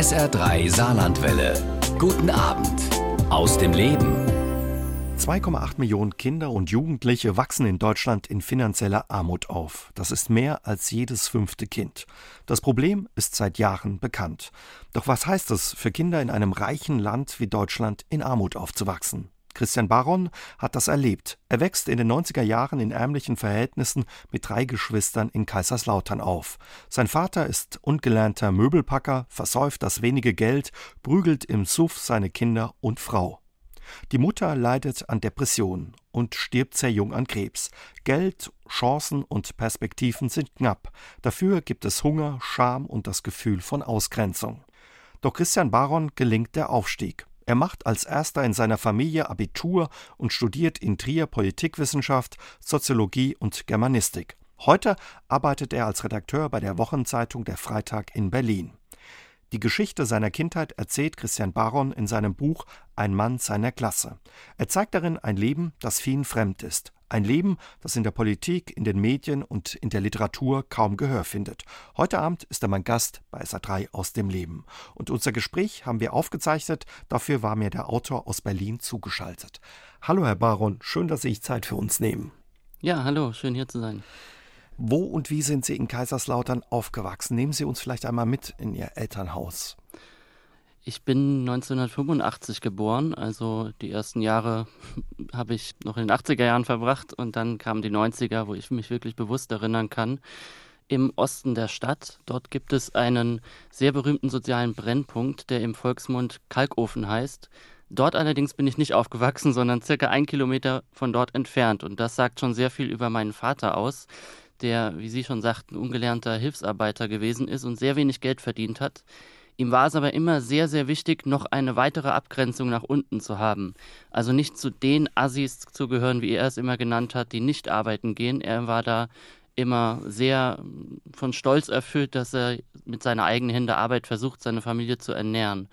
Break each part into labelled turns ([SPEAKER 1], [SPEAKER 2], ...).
[SPEAKER 1] SR3 Saarlandwelle. Guten Abend aus dem Leben.
[SPEAKER 2] 2,8 Millionen Kinder und Jugendliche wachsen in Deutschland in finanzieller Armut auf. Das ist mehr als jedes fünfte Kind. Das Problem ist seit Jahren bekannt. Doch was heißt es für Kinder in einem reichen Land wie Deutschland in Armut aufzuwachsen? Christian Baron hat das erlebt. Er wächst in den 90er Jahren in ärmlichen Verhältnissen mit drei Geschwistern in Kaiserslautern auf. Sein Vater ist ungelernter Möbelpacker, versäuft das wenige Geld, prügelt im Suff seine Kinder und Frau. Die Mutter leidet an Depressionen und stirbt sehr jung an Krebs. Geld, Chancen und Perspektiven sind knapp. Dafür gibt es Hunger, Scham und das Gefühl von Ausgrenzung. Doch Christian Baron gelingt der Aufstieg. Er macht als erster in seiner Familie Abitur und studiert in Trier Politikwissenschaft, Soziologie und Germanistik. Heute arbeitet er als Redakteur bei der Wochenzeitung Der Freitag in Berlin. Die Geschichte seiner Kindheit erzählt Christian Baron in seinem Buch Ein Mann seiner Klasse. Er zeigt darin ein Leben, das vielen fremd ist, ein Leben, das in der Politik, in den Medien und in der Literatur kaum Gehör findet. Heute Abend ist er mein Gast bei SA3 aus dem Leben. Und unser Gespräch haben wir aufgezeichnet. Dafür war mir der Autor aus Berlin zugeschaltet. Hallo, Herr Baron. Schön, dass Sie sich Zeit für uns nehmen.
[SPEAKER 3] Ja, hallo. Schön hier zu sein.
[SPEAKER 2] Wo und wie sind Sie in Kaiserslautern aufgewachsen? Nehmen Sie uns vielleicht einmal mit in Ihr Elternhaus.
[SPEAKER 3] Ich bin 1985 geboren, also die ersten Jahre habe ich noch in den 80er Jahren verbracht und dann kamen die 90er, wo ich mich wirklich bewusst erinnern kann. Im Osten der Stadt, dort gibt es einen sehr berühmten sozialen Brennpunkt, der im Volksmund Kalkofen heißt. Dort allerdings bin ich nicht aufgewachsen, sondern circa ein Kilometer von dort entfernt. Und das sagt schon sehr viel über meinen Vater aus, der, wie Sie schon sagten, ungelernter Hilfsarbeiter gewesen ist und sehr wenig Geld verdient hat. Ihm war es aber immer sehr, sehr wichtig, noch eine weitere Abgrenzung nach unten zu haben. Also nicht zu den Assis zu gehören, wie er es immer genannt hat, die nicht arbeiten gehen. Er war da immer sehr von Stolz erfüllt, dass er mit seiner eigenen Hände Arbeit versucht, seine Familie zu ernähren.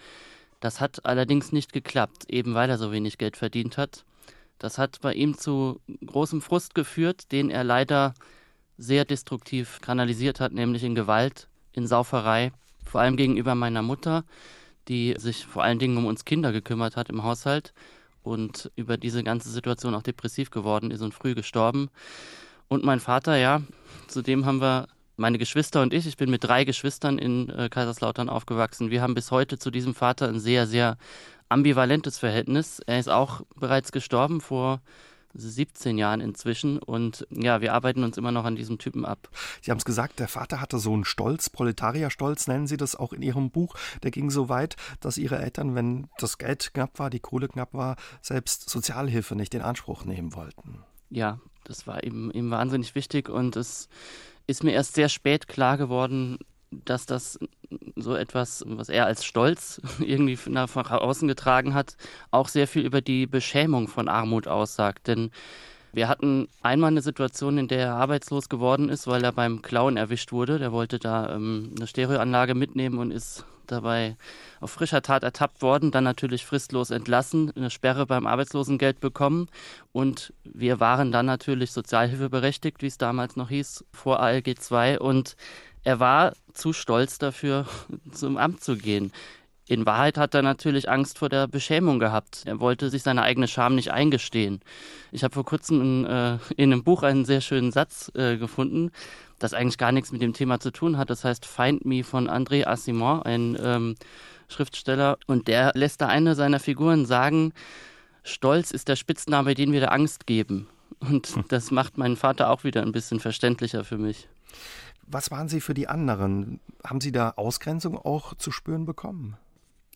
[SPEAKER 3] Das hat allerdings nicht geklappt, eben weil er so wenig Geld verdient hat. Das hat bei ihm zu großem Frust geführt, den er leider sehr destruktiv kanalisiert hat, nämlich in Gewalt, in Sauferei vor allem gegenüber meiner Mutter, die sich vor allen Dingen um uns Kinder gekümmert hat im Haushalt und über diese ganze Situation auch depressiv geworden ist und früh gestorben. Und mein Vater, ja, zudem haben wir meine Geschwister und ich, ich bin mit drei Geschwistern in äh, Kaiserslautern aufgewachsen. Wir haben bis heute zu diesem Vater ein sehr, sehr ambivalentes Verhältnis. Er ist auch bereits gestorben vor 17 Jahren inzwischen. Und ja, wir arbeiten uns immer noch an diesem Typen ab.
[SPEAKER 2] Sie haben es gesagt, der Vater hatte so einen Stolz, Proletarierstolz nennen Sie das auch in Ihrem Buch. Der ging so weit, dass Ihre Eltern, wenn das Geld knapp war, die Kohle knapp war, selbst Sozialhilfe nicht in Anspruch nehmen wollten.
[SPEAKER 3] Ja, das war ihm, ihm wahnsinnig wichtig und es ist mir erst sehr spät klar geworden, dass das so etwas, was er als Stolz irgendwie nach außen getragen hat, auch sehr viel über die Beschämung von Armut aussagt. Denn wir hatten einmal eine Situation, in der er arbeitslos geworden ist, weil er beim Klauen erwischt wurde. Der wollte da ähm, eine Stereoanlage mitnehmen und ist dabei auf frischer Tat ertappt worden, dann natürlich fristlos entlassen, eine Sperre beim Arbeitslosengeld bekommen und wir waren dann natürlich sozialhilfeberechtigt, wie es damals noch hieß, vor ALG 2 und er war zu stolz dafür, zum Amt zu gehen. In Wahrheit hat er natürlich Angst vor der Beschämung gehabt. Er wollte sich seine eigene Scham nicht eingestehen. Ich habe vor kurzem in, äh, in, einem Buch einen sehr schönen Satz äh, gefunden, das eigentlich gar nichts mit dem Thema zu tun hat. Das heißt Find Me von André Assimon, ein ähm, Schriftsteller. Und der lässt da eine seiner Figuren sagen, Stolz ist der Spitzname, den wir der Angst geben. Und das macht meinen Vater auch wieder ein bisschen verständlicher für mich.
[SPEAKER 2] Was waren Sie für die anderen? Haben Sie da Ausgrenzung auch zu spüren bekommen?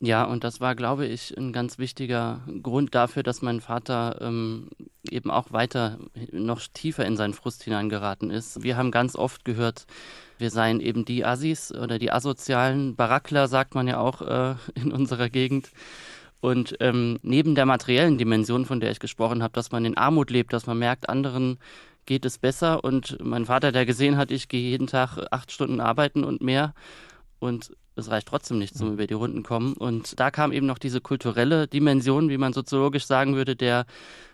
[SPEAKER 3] Ja, und das war, glaube ich, ein ganz wichtiger Grund dafür, dass mein Vater ähm, eben auch weiter noch tiefer in seinen Frust hineingeraten ist. Wir haben ganz oft gehört, wir seien eben die Assis oder die asozialen Barackler, sagt man ja auch äh, in unserer Gegend. Und ähm, neben der materiellen Dimension, von der ich gesprochen habe, dass man in Armut lebt, dass man merkt, anderen geht es besser. Und mein Vater, der gesehen hat, ich gehe jeden Tag acht Stunden arbeiten und mehr. Und es reicht trotzdem nicht zum über die Runden kommen. Und da kam eben noch diese kulturelle Dimension, wie man soziologisch sagen würde, der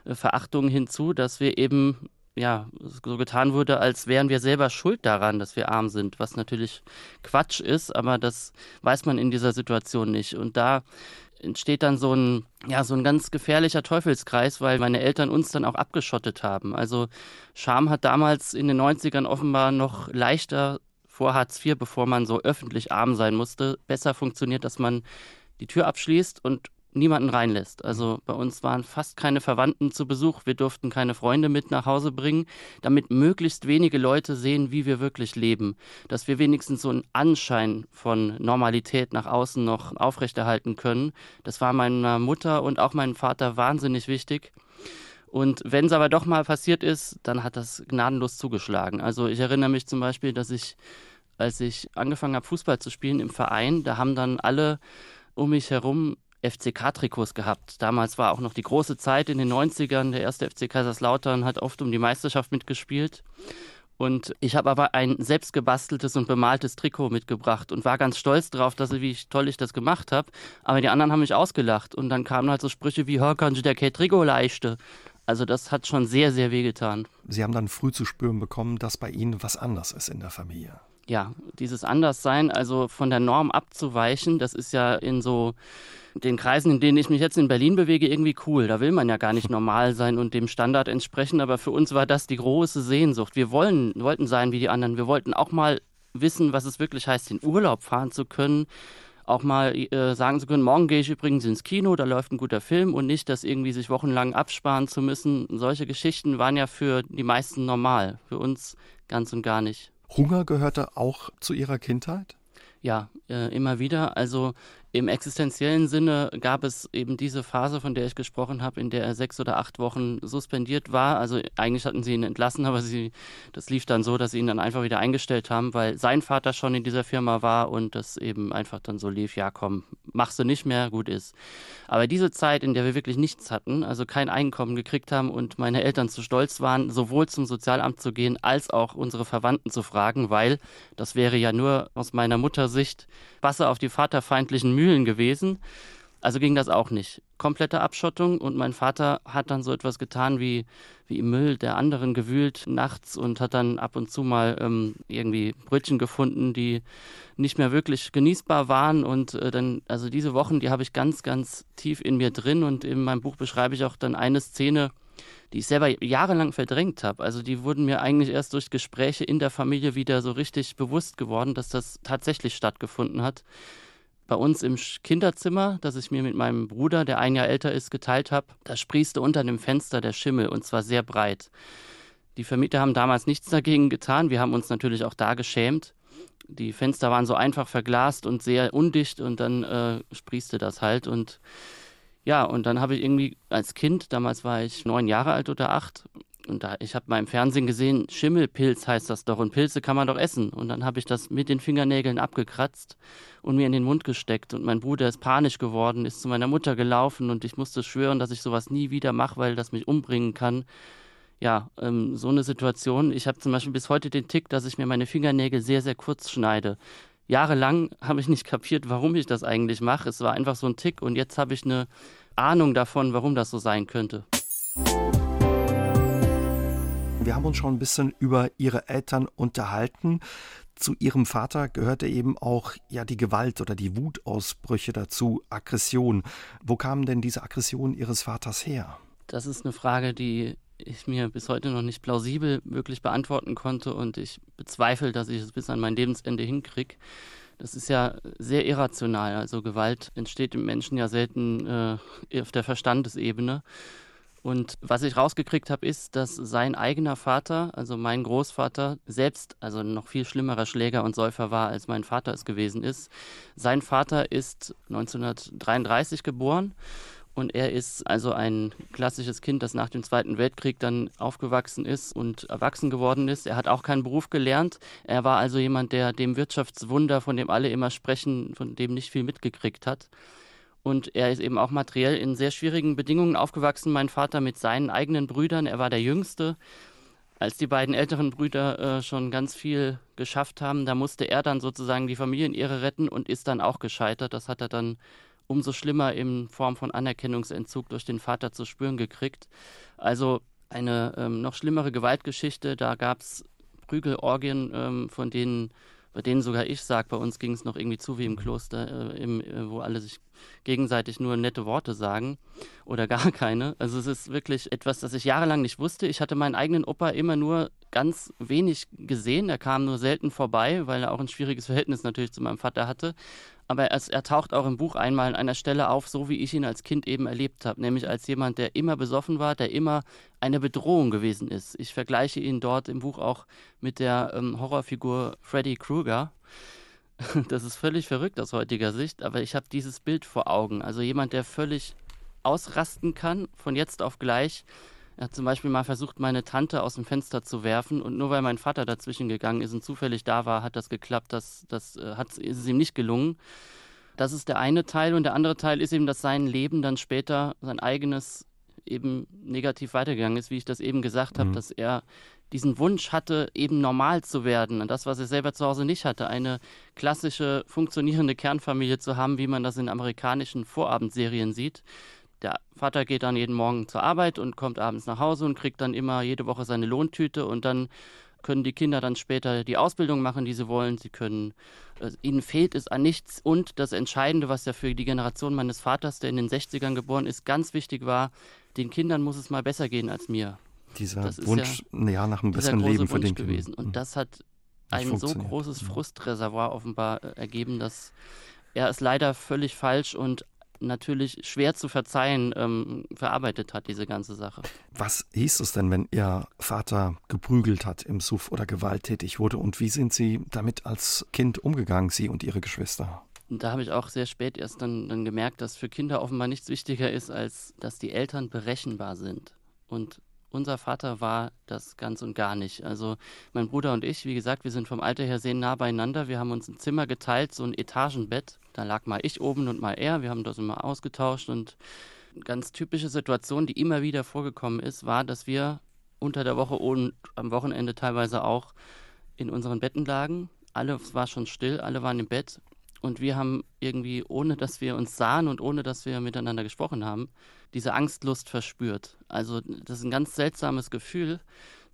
[SPEAKER 3] äh, Verachtung hinzu, dass wir eben ja, so getan wurde, als wären wir selber schuld daran, dass wir arm sind, was natürlich Quatsch ist, aber das weiß man in dieser Situation nicht. Und da entsteht dann so ein, ja, so ein ganz gefährlicher Teufelskreis, weil meine Eltern uns dann auch abgeschottet haben. Also Scham hat damals in den 90ern offenbar noch leichter vor Hartz IV, bevor man so öffentlich arm sein musste, besser funktioniert, dass man die Tür abschließt und niemanden reinlässt. Also bei uns waren fast keine Verwandten zu Besuch. Wir durften keine Freunde mit nach Hause bringen, damit möglichst wenige Leute sehen, wie wir wirklich leben. Dass wir wenigstens so einen Anschein von Normalität nach außen noch aufrechterhalten können. Das war meiner Mutter und auch meinem Vater wahnsinnig wichtig. Und wenn es aber doch mal passiert ist, dann hat das gnadenlos zugeschlagen. Also ich erinnere mich zum Beispiel, dass ich, als ich angefangen habe, Fußball zu spielen im Verein, da haben dann alle um mich herum FCK-Trikots gehabt. Damals war auch noch die große Zeit in den 90ern. Der erste FC Kaiserslautern hat oft um die Meisterschaft mitgespielt. Und ich habe aber ein selbstgebasteltes und bemaltes Trikot mitgebracht und war ganz stolz darauf, dass ich, wie toll ich das gemacht habe. Aber die anderen haben mich ausgelacht. Und dann kamen halt so Sprüche wie, hör, kannst du der kein Trikot leichte? Also das hat schon sehr, sehr wehgetan.
[SPEAKER 2] Sie haben dann früh zu spüren bekommen, dass bei Ihnen was anders ist in der Familie
[SPEAKER 3] ja, dieses Anderssein, also von der Norm abzuweichen, das ist ja in so den Kreisen, in denen ich mich jetzt in Berlin bewege, irgendwie cool. Da will man ja gar nicht normal sein und dem Standard entsprechen, aber für uns war das die große Sehnsucht. Wir wollen, wollten sein wie die anderen. Wir wollten auch mal wissen, was es wirklich heißt, in Urlaub fahren zu können. Auch mal äh, sagen zu können, morgen gehe ich übrigens ins Kino, da läuft ein guter Film und nicht, das irgendwie sich wochenlang absparen zu müssen. Solche Geschichten waren ja für die meisten normal, für uns ganz und gar nicht.
[SPEAKER 2] Hunger gehörte auch zu Ihrer Kindheit?
[SPEAKER 3] Ja, äh, immer wieder. Also im existenziellen Sinne gab es eben diese Phase, von der ich gesprochen habe, in der er sechs oder acht Wochen suspendiert war. Also eigentlich hatten sie ihn entlassen, aber sie, das lief dann so, dass sie ihn dann einfach wieder eingestellt haben, weil sein Vater schon in dieser Firma war und das eben einfach dann so lief, ja komm, machst du nicht mehr, gut ist. Aber diese Zeit, in der wir wirklich nichts hatten, also kein Einkommen gekriegt haben und meine Eltern zu stolz waren, sowohl zum Sozialamt zu gehen, als auch unsere Verwandten zu fragen, weil das wäre ja nur aus meiner Muttersicht Wasser auf die vaterfeindlichen Mühlen gewesen. Also ging das auch nicht. Komplette Abschottung und mein Vater hat dann so etwas getan wie, wie im Müll der anderen gewühlt nachts und hat dann ab und zu mal ähm, irgendwie Brötchen gefunden, die nicht mehr wirklich genießbar waren. Und äh, dann, also diese Wochen, die habe ich ganz, ganz tief in mir drin und in meinem Buch beschreibe ich auch dann eine Szene, die ich selber jahrelang verdrängt habe. Also die wurden mir eigentlich erst durch Gespräche in der Familie wieder so richtig bewusst geworden, dass das tatsächlich stattgefunden hat. Bei uns im Kinderzimmer, das ich mir mit meinem Bruder, der ein Jahr älter ist, geteilt habe, da sprießte unter dem Fenster der Schimmel und zwar sehr breit. Die Vermieter haben damals nichts dagegen getan. Wir haben uns natürlich auch da geschämt. Die Fenster waren so einfach verglast und sehr undicht und dann äh, sprießte das halt und ja, und dann habe ich irgendwie als Kind, damals war ich neun Jahre alt oder acht, und da, ich habe mal im Fernsehen gesehen, Schimmelpilz heißt das doch und Pilze kann man doch essen. Und dann habe ich das mit den Fingernägeln abgekratzt und mir in den Mund gesteckt. Und mein Bruder ist panisch geworden, ist zu meiner Mutter gelaufen und ich musste schwören, dass ich sowas nie wieder mache, weil das mich umbringen kann. Ja, ähm, so eine Situation. Ich habe zum Beispiel bis heute den Tick, dass ich mir meine Fingernägel sehr, sehr kurz schneide jahrelang habe ich nicht kapiert, warum ich das eigentlich mache. Es war einfach so ein Tick und jetzt habe ich eine Ahnung davon, warum das so sein könnte.
[SPEAKER 2] Wir haben uns schon ein bisschen über Ihre Eltern unterhalten. Zu Ihrem Vater gehörte eben auch ja die Gewalt oder die Wutausbrüche dazu, Aggression. Wo kamen denn diese Aggressionen Ihres Vaters her?
[SPEAKER 3] Das ist eine Frage, die ich mir bis heute noch nicht plausibel wirklich beantworten konnte und ich bezweifle, dass ich es bis an mein Lebensende hinkriege. Das ist ja sehr irrational. Also Gewalt entsteht im Menschen ja selten äh, auf der Verstandesebene. Und was ich rausgekriegt habe, ist, dass sein eigener Vater, also mein Großvater, selbst also noch viel schlimmerer Schläger und Säufer war, als mein Vater es gewesen ist. Sein Vater ist 1933 geboren und er ist also ein klassisches Kind, das nach dem Zweiten Weltkrieg dann aufgewachsen ist und erwachsen geworden ist. Er hat auch keinen Beruf gelernt. Er war also jemand, der dem Wirtschaftswunder, von dem alle immer sprechen, von dem nicht viel mitgekriegt hat. Und er ist eben auch materiell in sehr schwierigen Bedingungen aufgewachsen. Mein Vater mit seinen eigenen Brüdern. Er war der Jüngste. Als die beiden älteren Brüder äh, schon ganz viel geschafft haben, da musste er dann sozusagen die Familienehre retten und ist dann auch gescheitert. Das hat er dann umso schlimmer in Form von Anerkennungsentzug durch den Vater zu spüren gekriegt. Also eine ähm, noch schlimmere Gewaltgeschichte. Da gab es Prügelorgien, ähm, von denen bei denen sogar ich sage, bei uns ging es noch irgendwie zu wie im Kloster, äh, im, äh, wo alle sich gegenseitig nur nette Worte sagen oder gar keine. Also es ist wirklich etwas, das ich jahrelang nicht wusste. Ich hatte meinen eigenen Opa immer nur ganz wenig gesehen. Er kam nur selten vorbei, weil er auch ein schwieriges Verhältnis natürlich zu meinem Vater hatte. Aber es, er taucht auch im Buch einmal an einer Stelle auf, so wie ich ihn als Kind eben erlebt habe, nämlich als jemand, der immer besoffen war, der immer eine Bedrohung gewesen ist. Ich vergleiche ihn dort im Buch auch mit der ähm, Horrorfigur Freddy Krueger. Das ist völlig verrückt aus heutiger Sicht, aber ich habe dieses Bild vor Augen. Also jemand, der völlig ausrasten kann, von jetzt auf gleich, er hat zum Beispiel mal versucht, meine Tante aus dem Fenster zu werfen und nur weil mein Vater dazwischen gegangen ist und zufällig da war, hat das geklappt. Das, das äh, hat, ist es ihm nicht gelungen. Das ist der eine Teil und der andere Teil ist eben, dass sein Leben dann später, sein eigenes, eben negativ weitergegangen ist, wie ich das eben gesagt habe, mhm. dass er diesen Wunsch hatte, eben normal zu werden und das, was er selber zu Hause nicht hatte, eine klassische funktionierende Kernfamilie zu haben, wie man das in amerikanischen Vorabendserien sieht. Der Vater geht dann jeden Morgen zur Arbeit und kommt abends nach Hause und kriegt dann immer jede Woche seine Lohntüte und dann können die Kinder dann später die Ausbildung machen, die sie wollen. Sie können, äh, ihnen fehlt es an nichts. Und das Entscheidende, was ja für die Generation meines Vaters, der in den 60ern geboren ist, ganz wichtig war, den Kindern muss es mal besser gehen als mir.
[SPEAKER 2] Dieser Wunsch ja, ja, nach einem besseren Leben für den
[SPEAKER 3] gewesen. Kindern. Und das hat ein so großes Frustreservoir offenbar äh, ergeben, dass er es leider völlig falsch und natürlich schwer zu verzeihen ähm, verarbeitet hat, diese ganze Sache.
[SPEAKER 2] Was hieß es denn, wenn Ihr Vater geprügelt hat im Suff oder gewalttätig wurde und wie sind Sie damit als Kind umgegangen, Sie und Ihre Geschwister?
[SPEAKER 3] Und da habe ich auch sehr spät erst dann, dann gemerkt, dass für Kinder offenbar nichts wichtiger ist, als dass die Eltern berechenbar sind. Und unser Vater war das ganz und gar nicht. Also mein Bruder und ich, wie gesagt, wir sind vom Alter her sehr nah beieinander. Wir haben uns ein Zimmer geteilt, so ein Etagenbett. Da lag mal ich oben und mal er. Wir haben das immer ausgetauscht und eine ganz typische Situation, die immer wieder vorgekommen ist, war, dass wir unter der Woche und am Wochenende teilweise auch in unseren Betten lagen. Alle, es war schon still, alle waren im Bett und wir haben irgendwie, ohne dass wir uns sahen und ohne dass wir miteinander gesprochen haben, diese Angstlust verspürt. Also das ist ein ganz seltsames Gefühl,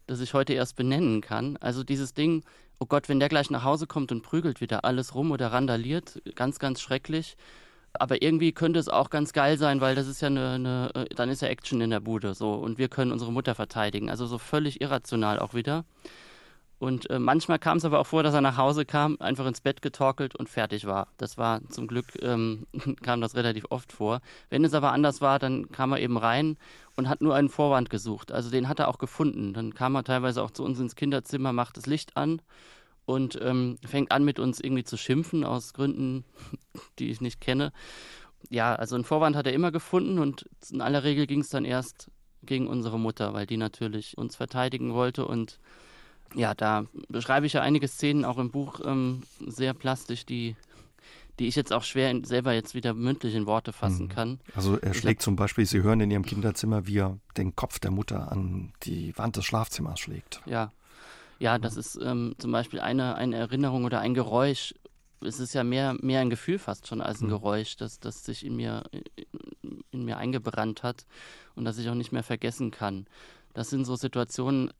[SPEAKER 3] das ich heute erst benennen kann. Also dieses Ding, oh Gott, wenn der gleich nach Hause kommt und prügelt wieder alles rum oder randaliert, ganz, ganz schrecklich. Aber irgendwie könnte es auch ganz geil sein, weil das ist ja eine, eine, äh, dann ist ja Action in der Bude so und wir können unsere Mutter verteidigen. Also so völlig irrational auch wieder. Und äh, manchmal kam es aber auch vor, dass er nach Hause kam, einfach ins Bett getorkelt und fertig war. Das war zum Glück, ähm, kam das relativ oft vor. Wenn es aber anders war, dann kam er eben rein und hat nur einen Vorwand gesucht. Also den hat er auch gefunden. Dann kam er teilweise auch zu uns ins Kinderzimmer, macht das Licht an und ähm, fängt an mit uns irgendwie zu schimpfen aus Gründen, die ich nicht kenne. Ja, also einen Vorwand hat er immer gefunden und in aller Regel ging es dann erst gegen unsere Mutter, weil die natürlich uns verteidigen wollte und ja, da beschreibe ich ja einige Szenen auch im Buch ähm, sehr plastisch, die, die ich jetzt auch schwer in, selber jetzt wieder mündlich in Worte fassen mhm. kann.
[SPEAKER 2] Also er schlägt zum Beispiel, Sie hören in Ihrem Kinderzimmer, wie er den Kopf der Mutter an die Wand des Schlafzimmers schlägt.
[SPEAKER 3] Ja, ja, das ist ähm, zum Beispiel eine, eine Erinnerung oder ein Geräusch. Es ist ja mehr, mehr ein Gefühl fast schon als ein mhm. Geräusch, das, das sich in mir, in mir eingebrannt hat und das ich auch nicht mehr vergessen kann. Das sind so Situationen,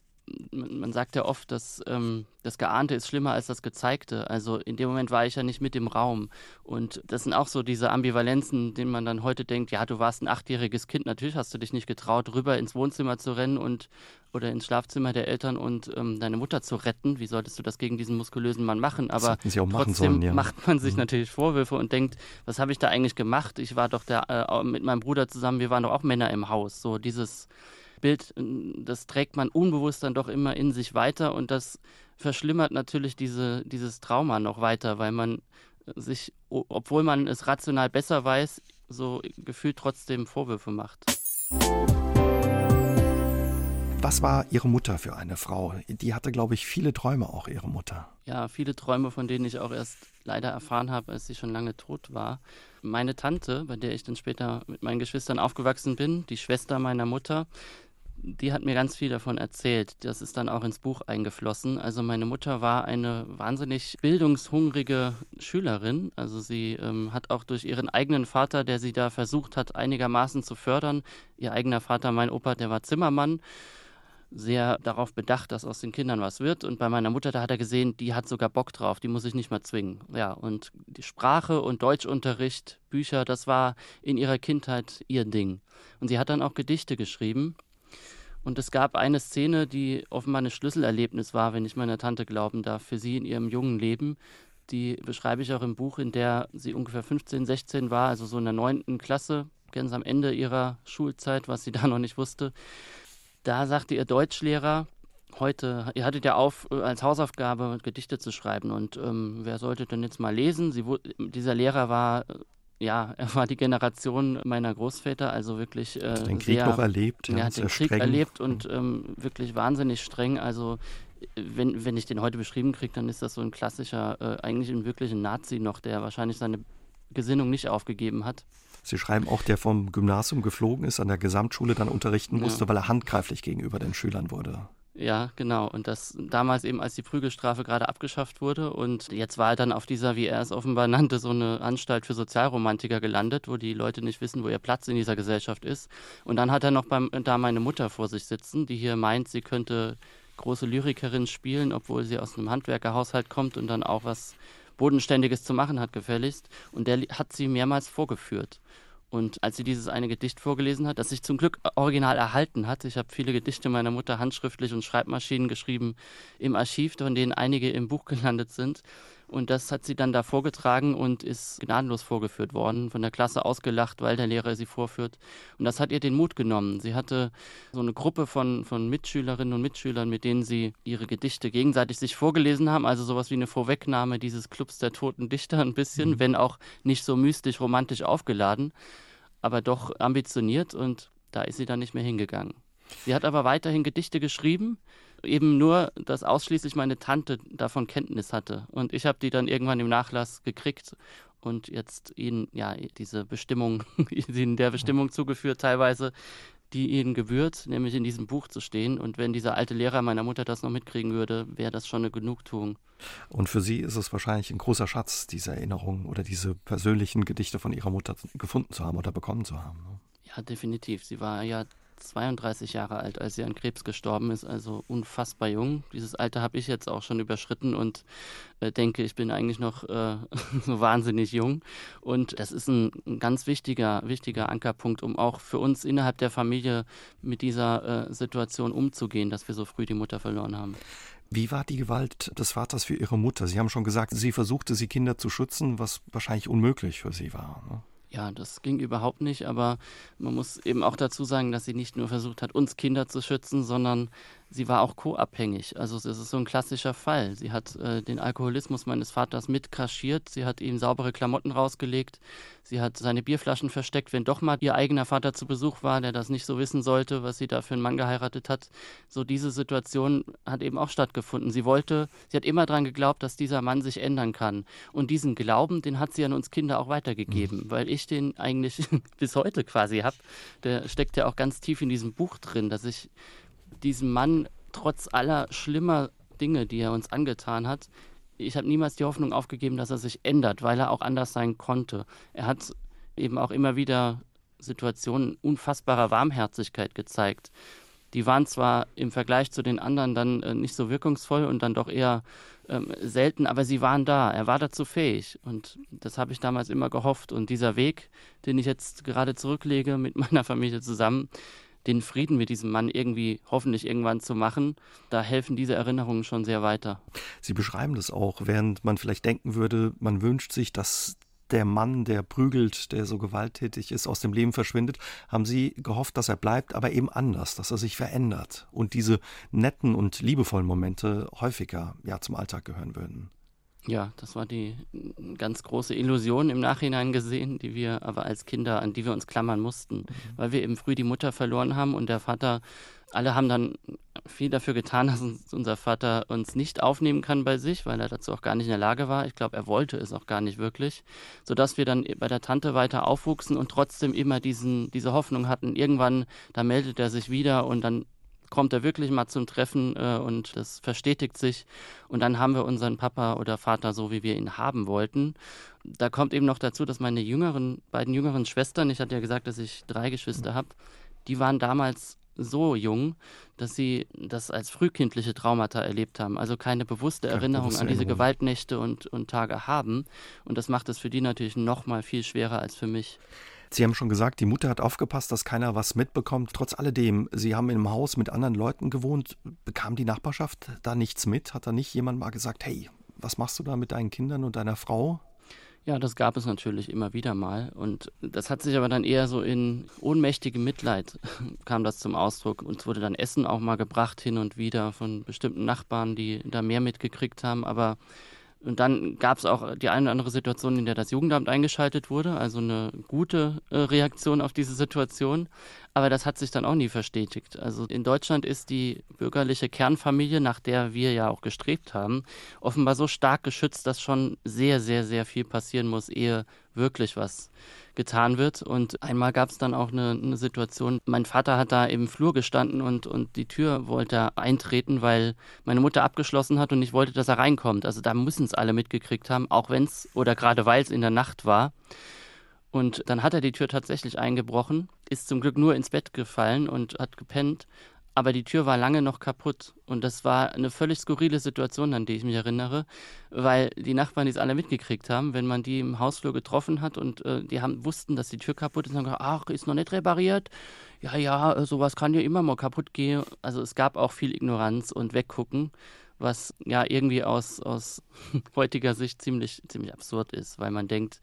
[SPEAKER 3] man sagt ja oft, dass ähm, das Geahnte ist schlimmer als das Gezeigte. Also in dem Moment war ich ja nicht mit im Raum. Und das sind auch so diese Ambivalenzen, denen man dann heute denkt, ja, du warst ein achtjähriges Kind, natürlich hast du dich nicht getraut, rüber ins Wohnzimmer zu rennen und oder ins Schlafzimmer der Eltern und ähm, deine Mutter zu retten. Wie solltest du das gegen diesen muskulösen Mann machen? Aber trotzdem sollen, ja. macht man sich mhm. natürlich Vorwürfe und denkt, was habe ich da eigentlich gemacht? Ich war doch der, äh, mit meinem Bruder zusammen, wir waren doch auch Männer im Haus. So dieses Bild, das trägt man unbewusst dann doch immer in sich weiter und das verschlimmert natürlich diese, dieses Trauma noch weiter, weil man sich, obwohl man es rational besser weiß, so gefühlt trotzdem Vorwürfe macht.
[SPEAKER 2] Was war Ihre Mutter für eine Frau? Die hatte, glaube ich, viele Träume auch, Ihre Mutter.
[SPEAKER 3] Ja, viele Träume, von denen ich auch erst leider erfahren habe, als sie schon lange tot war. Meine Tante, bei der ich dann später mit meinen Geschwistern aufgewachsen bin, die Schwester meiner Mutter, die hat mir ganz viel davon erzählt. Das ist dann auch ins Buch eingeflossen. Also meine Mutter war eine wahnsinnig bildungshungrige Schülerin. Also sie ähm, hat auch durch ihren eigenen Vater, der sie da versucht hat, einigermaßen zu fördern. Ihr eigener Vater, mein Opa, der war Zimmermann sehr darauf bedacht, dass aus den Kindern was wird. Und bei meiner Mutter, da hat er gesehen, die hat sogar Bock drauf, die muss ich nicht mehr zwingen. Ja, und die Sprache und Deutschunterricht, Bücher, das war in ihrer Kindheit ihr Ding. Und sie hat dann auch Gedichte geschrieben. Und es gab eine Szene, die offenbar ein Schlüsselerlebnis war, wenn ich meiner Tante glauben darf, für sie in ihrem jungen Leben. Die beschreibe ich auch im Buch, in der sie ungefähr 15, 16 war, also so in der neunten Klasse, ganz am Ende ihrer Schulzeit, was sie da noch nicht wusste. Da sagte ihr Deutschlehrer, heute, ihr hattet ja auf, äh, als Hausaufgabe Gedichte zu schreiben und ähm, wer sollte denn jetzt mal lesen? Sie, dieser Lehrer war, äh, ja, er war die Generation meiner Großväter, also wirklich äh,
[SPEAKER 2] den Krieg sehr, noch erlebt.
[SPEAKER 3] Ja, hat den Krieg streng. erlebt und ähm, wirklich wahnsinnig streng. Also wenn, wenn ich den heute beschrieben kriege, dann ist das so ein klassischer, äh, eigentlich ein wirklicher Nazi noch, der wahrscheinlich seine Gesinnung nicht aufgegeben hat.
[SPEAKER 2] Sie schreiben auch, der vom Gymnasium geflogen ist, an der Gesamtschule dann unterrichten musste, ja. weil er handgreiflich gegenüber den Schülern wurde.
[SPEAKER 3] Ja, genau. Und das damals eben, als die Prügelstrafe gerade abgeschafft wurde. Und jetzt war er dann auf dieser, wie er es offenbar nannte, so eine Anstalt für Sozialromantiker gelandet, wo die Leute nicht wissen, wo ihr Platz in dieser Gesellschaft ist. Und dann hat er noch beim, da meine Mutter vor sich sitzen, die hier meint, sie könnte große Lyrikerin spielen, obwohl sie aus einem Handwerkerhaushalt kommt und dann auch was Bodenständiges zu machen hat, gefälligst. Und der hat sie mehrmals vorgeführt. Und als sie dieses eine Gedicht vorgelesen hat, das sich zum Glück original erhalten hat, ich habe viele Gedichte meiner Mutter handschriftlich und Schreibmaschinen geschrieben im Archiv, von denen einige im Buch gelandet sind. Und das hat sie dann da vorgetragen und ist gnadenlos vorgeführt worden, von der Klasse ausgelacht, weil der Lehrer sie vorführt. Und das hat ihr den Mut genommen. Sie hatte so eine Gruppe von, von Mitschülerinnen und Mitschülern, mit denen sie ihre Gedichte gegenseitig sich vorgelesen haben. Also sowas wie eine Vorwegnahme dieses Clubs der toten Dichter ein bisschen, mhm. wenn auch nicht so mystisch, romantisch aufgeladen, aber doch ambitioniert. Und da ist sie dann nicht mehr hingegangen. Sie hat aber weiterhin Gedichte geschrieben, eben nur, dass ausschließlich meine Tante davon Kenntnis hatte. Und ich habe die dann irgendwann im Nachlass gekriegt und jetzt ihnen ja diese Bestimmung, ihnen der Bestimmung zugeführt teilweise, die ihnen gebührt, nämlich in diesem Buch zu stehen. Und wenn dieser alte Lehrer meiner Mutter das noch mitkriegen würde, wäre das schon eine Genugtuung.
[SPEAKER 2] Und für Sie ist es wahrscheinlich ein großer Schatz, diese Erinnerung oder diese persönlichen Gedichte von Ihrer Mutter gefunden zu haben oder bekommen zu haben. Ne?
[SPEAKER 3] Ja, definitiv. Sie war ja 32 Jahre alt, als sie an Krebs gestorben ist, also unfassbar jung. Dieses Alter habe ich jetzt auch schon überschritten und äh, denke, ich bin eigentlich noch äh, so wahnsinnig jung. Und das ist ein, ein, ganz wichtiger, wichtiger Ankerpunkt, um auch für uns innerhalb der Familie mit dieser äh, Situation umzugehen, dass wir so früh die Mutter verloren haben.
[SPEAKER 2] Wie war die Gewalt des Vaters für Ihre Mutter? Sie haben schon gesagt, sie versuchte, sie Kinder zu schützen, was wahrscheinlich unmöglich für sie war. Ne?
[SPEAKER 3] Ja, das ging überhaupt nicht, aber man muss eben auch dazu sagen, dass sie nicht nur versucht hat, uns Kinder zu schützen, sondern sie war auch co-abhängig. Also das ist so ein klassischer Fall. Sie hat äh, den Alkoholismus meines Vaters mitkaschiert, sie hat ihm saubere Klamotten rausgelegt, sie hat seine Bierflaschen versteckt, wenn doch mal ihr eigener Vater zu Besuch war, der das nicht so wissen sollte, was sie da für einen Mann geheiratet hat. So diese Situation hat eben auch stattgefunden. Sie wollte, sie hat immer daran geglaubt, dass dieser Mann sich ändern kann. Und diesen Glauben, den hat sie an uns Kinder auch weitergegeben, mhm. weil ich den eigentlich bis heute quasi habe. Der steckt ja auch ganz tief in diesem Buch drin, dass ich diesem Mann trotz aller schlimmer Dinge, die er uns angetan hat, ich habe niemals die Hoffnung aufgegeben, dass er sich ändert, weil er auch anders sein konnte. Er hat eben auch immer wieder Situationen unfassbarer Warmherzigkeit gezeigt. Die waren zwar im Vergleich zu den anderen dann äh, nicht so wirkungsvoll und dann doch eher ähm, selten, aber sie waren da. Er war dazu fähig. Und das habe ich damals immer gehofft. Und dieser Weg, den ich jetzt gerade zurücklege mit meiner Familie zusammen, den Frieden mit diesem Mann irgendwie hoffentlich irgendwann zu machen, da helfen diese Erinnerungen schon sehr weiter.
[SPEAKER 2] Sie beschreiben das auch, während man vielleicht denken würde, man wünscht sich, dass der Mann, der prügelt, der so gewalttätig ist, aus dem Leben verschwindet, haben Sie gehofft, dass er bleibt, aber eben anders, dass er sich verändert und diese netten und liebevollen Momente häufiger ja zum Alltag gehören würden.
[SPEAKER 3] Ja, das war die ganz große Illusion im Nachhinein gesehen, die wir aber als Kinder, an die wir uns klammern mussten, mhm. weil wir eben früh die Mutter verloren haben und der Vater, alle haben dann viel dafür getan, dass uns, unser Vater uns nicht aufnehmen kann bei sich, weil er dazu auch gar nicht in der Lage war. Ich glaube, er wollte es auch gar nicht wirklich, sodass wir dann bei der Tante weiter aufwuchsen und trotzdem immer diesen, diese Hoffnung hatten, irgendwann, da meldet er sich wieder und dann kommt er wirklich mal zum Treffen äh, und das verstetigt sich. Und dann haben wir unseren Papa oder Vater so, wie wir ihn haben wollten. Da kommt eben noch dazu, dass meine jüngeren, beiden jüngeren Schwestern, ich hatte ja gesagt, dass ich drei Geschwister habe, die waren damals so jung, dass sie das als frühkindliche Traumata erlebt haben, also keine bewusste keine Erinnerung bewusste an diese Erinnerung. Gewaltnächte und, und Tage haben. Und das macht es für die natürlich noch mal viel schwerer als für mich.
[SPEAKER 2] Sie haben schon gesagt, die Mutter hat aufgepasst, dass keiner was mitbekommt. Trotz alledem, Sie haben in einem Haus mit anderen Leuten gewohnt. Bekam die Nachbarschaft da nichts mit? Hat da nicht jemand mal gesagt, hey, was machst du da mit deinen Kindern und deiner Frau?
[SPEAKER 3] Ja, das gab es natürlich immer wieder mal. Und das hat sich aber dann eher so in ohnmächtigem Mitleid kam das zum Ausdruck. Uns wurde dann Essen auch mal gebracht hin und wieder von bestimmten Nachbarn, die da mehr mitgekriegt haben. Aber und dann gab es auch die eine oder andere Situation, in der das Jugendamt eingeschaltet wurde, also eine gute äh, Reaktion auf diese Situation. Aber das hat sich dann auch nie verstetigt. Also in Deutschland ist die bürgerliche Kernfamilie, nach der wir ja auch gestrebt haben, offenbar so stark geschützt, dass schon sehr, sehr, sehr viel passieren muss, ehe wirklich was getan wird. Und einmal gab es dann auch eine, eine, Situation, mein Vater hat da im Flur gestanden und, und die Tür wollte eintreten, weil meine Mutter abgeschlossen hat und ich wollte, dass er reinkommt. Also da müssen es alle mitgekriegt haben, auch wenn es oder gerade weil es in der Nacht war. Und dann hat er die Tür tatsächlich eingebrochen, ist zum Glück nur ins Bett gefallen und hat gepennt aber die Tür war lange noch kaputt. Und das war eine völlig skurrile Situation, an die ich mich erinnere, weil die Nachbarn die es alle mitgekriegt haben, wenn man die im Hausflur getroffen hat und äh, die haben, wussten, dass die Tür kaputt ist und haben gesagt, ach, ist noch nicht repariert. Ja, ja, äh, sowas kann ja immer mal kaputt gehen. Also es gab auch viel Ignoranz und Weggucken, was ja irgendwie aus, aus heutiger Sicht ziemlich, ziemlich absurd ist, weil man denkt,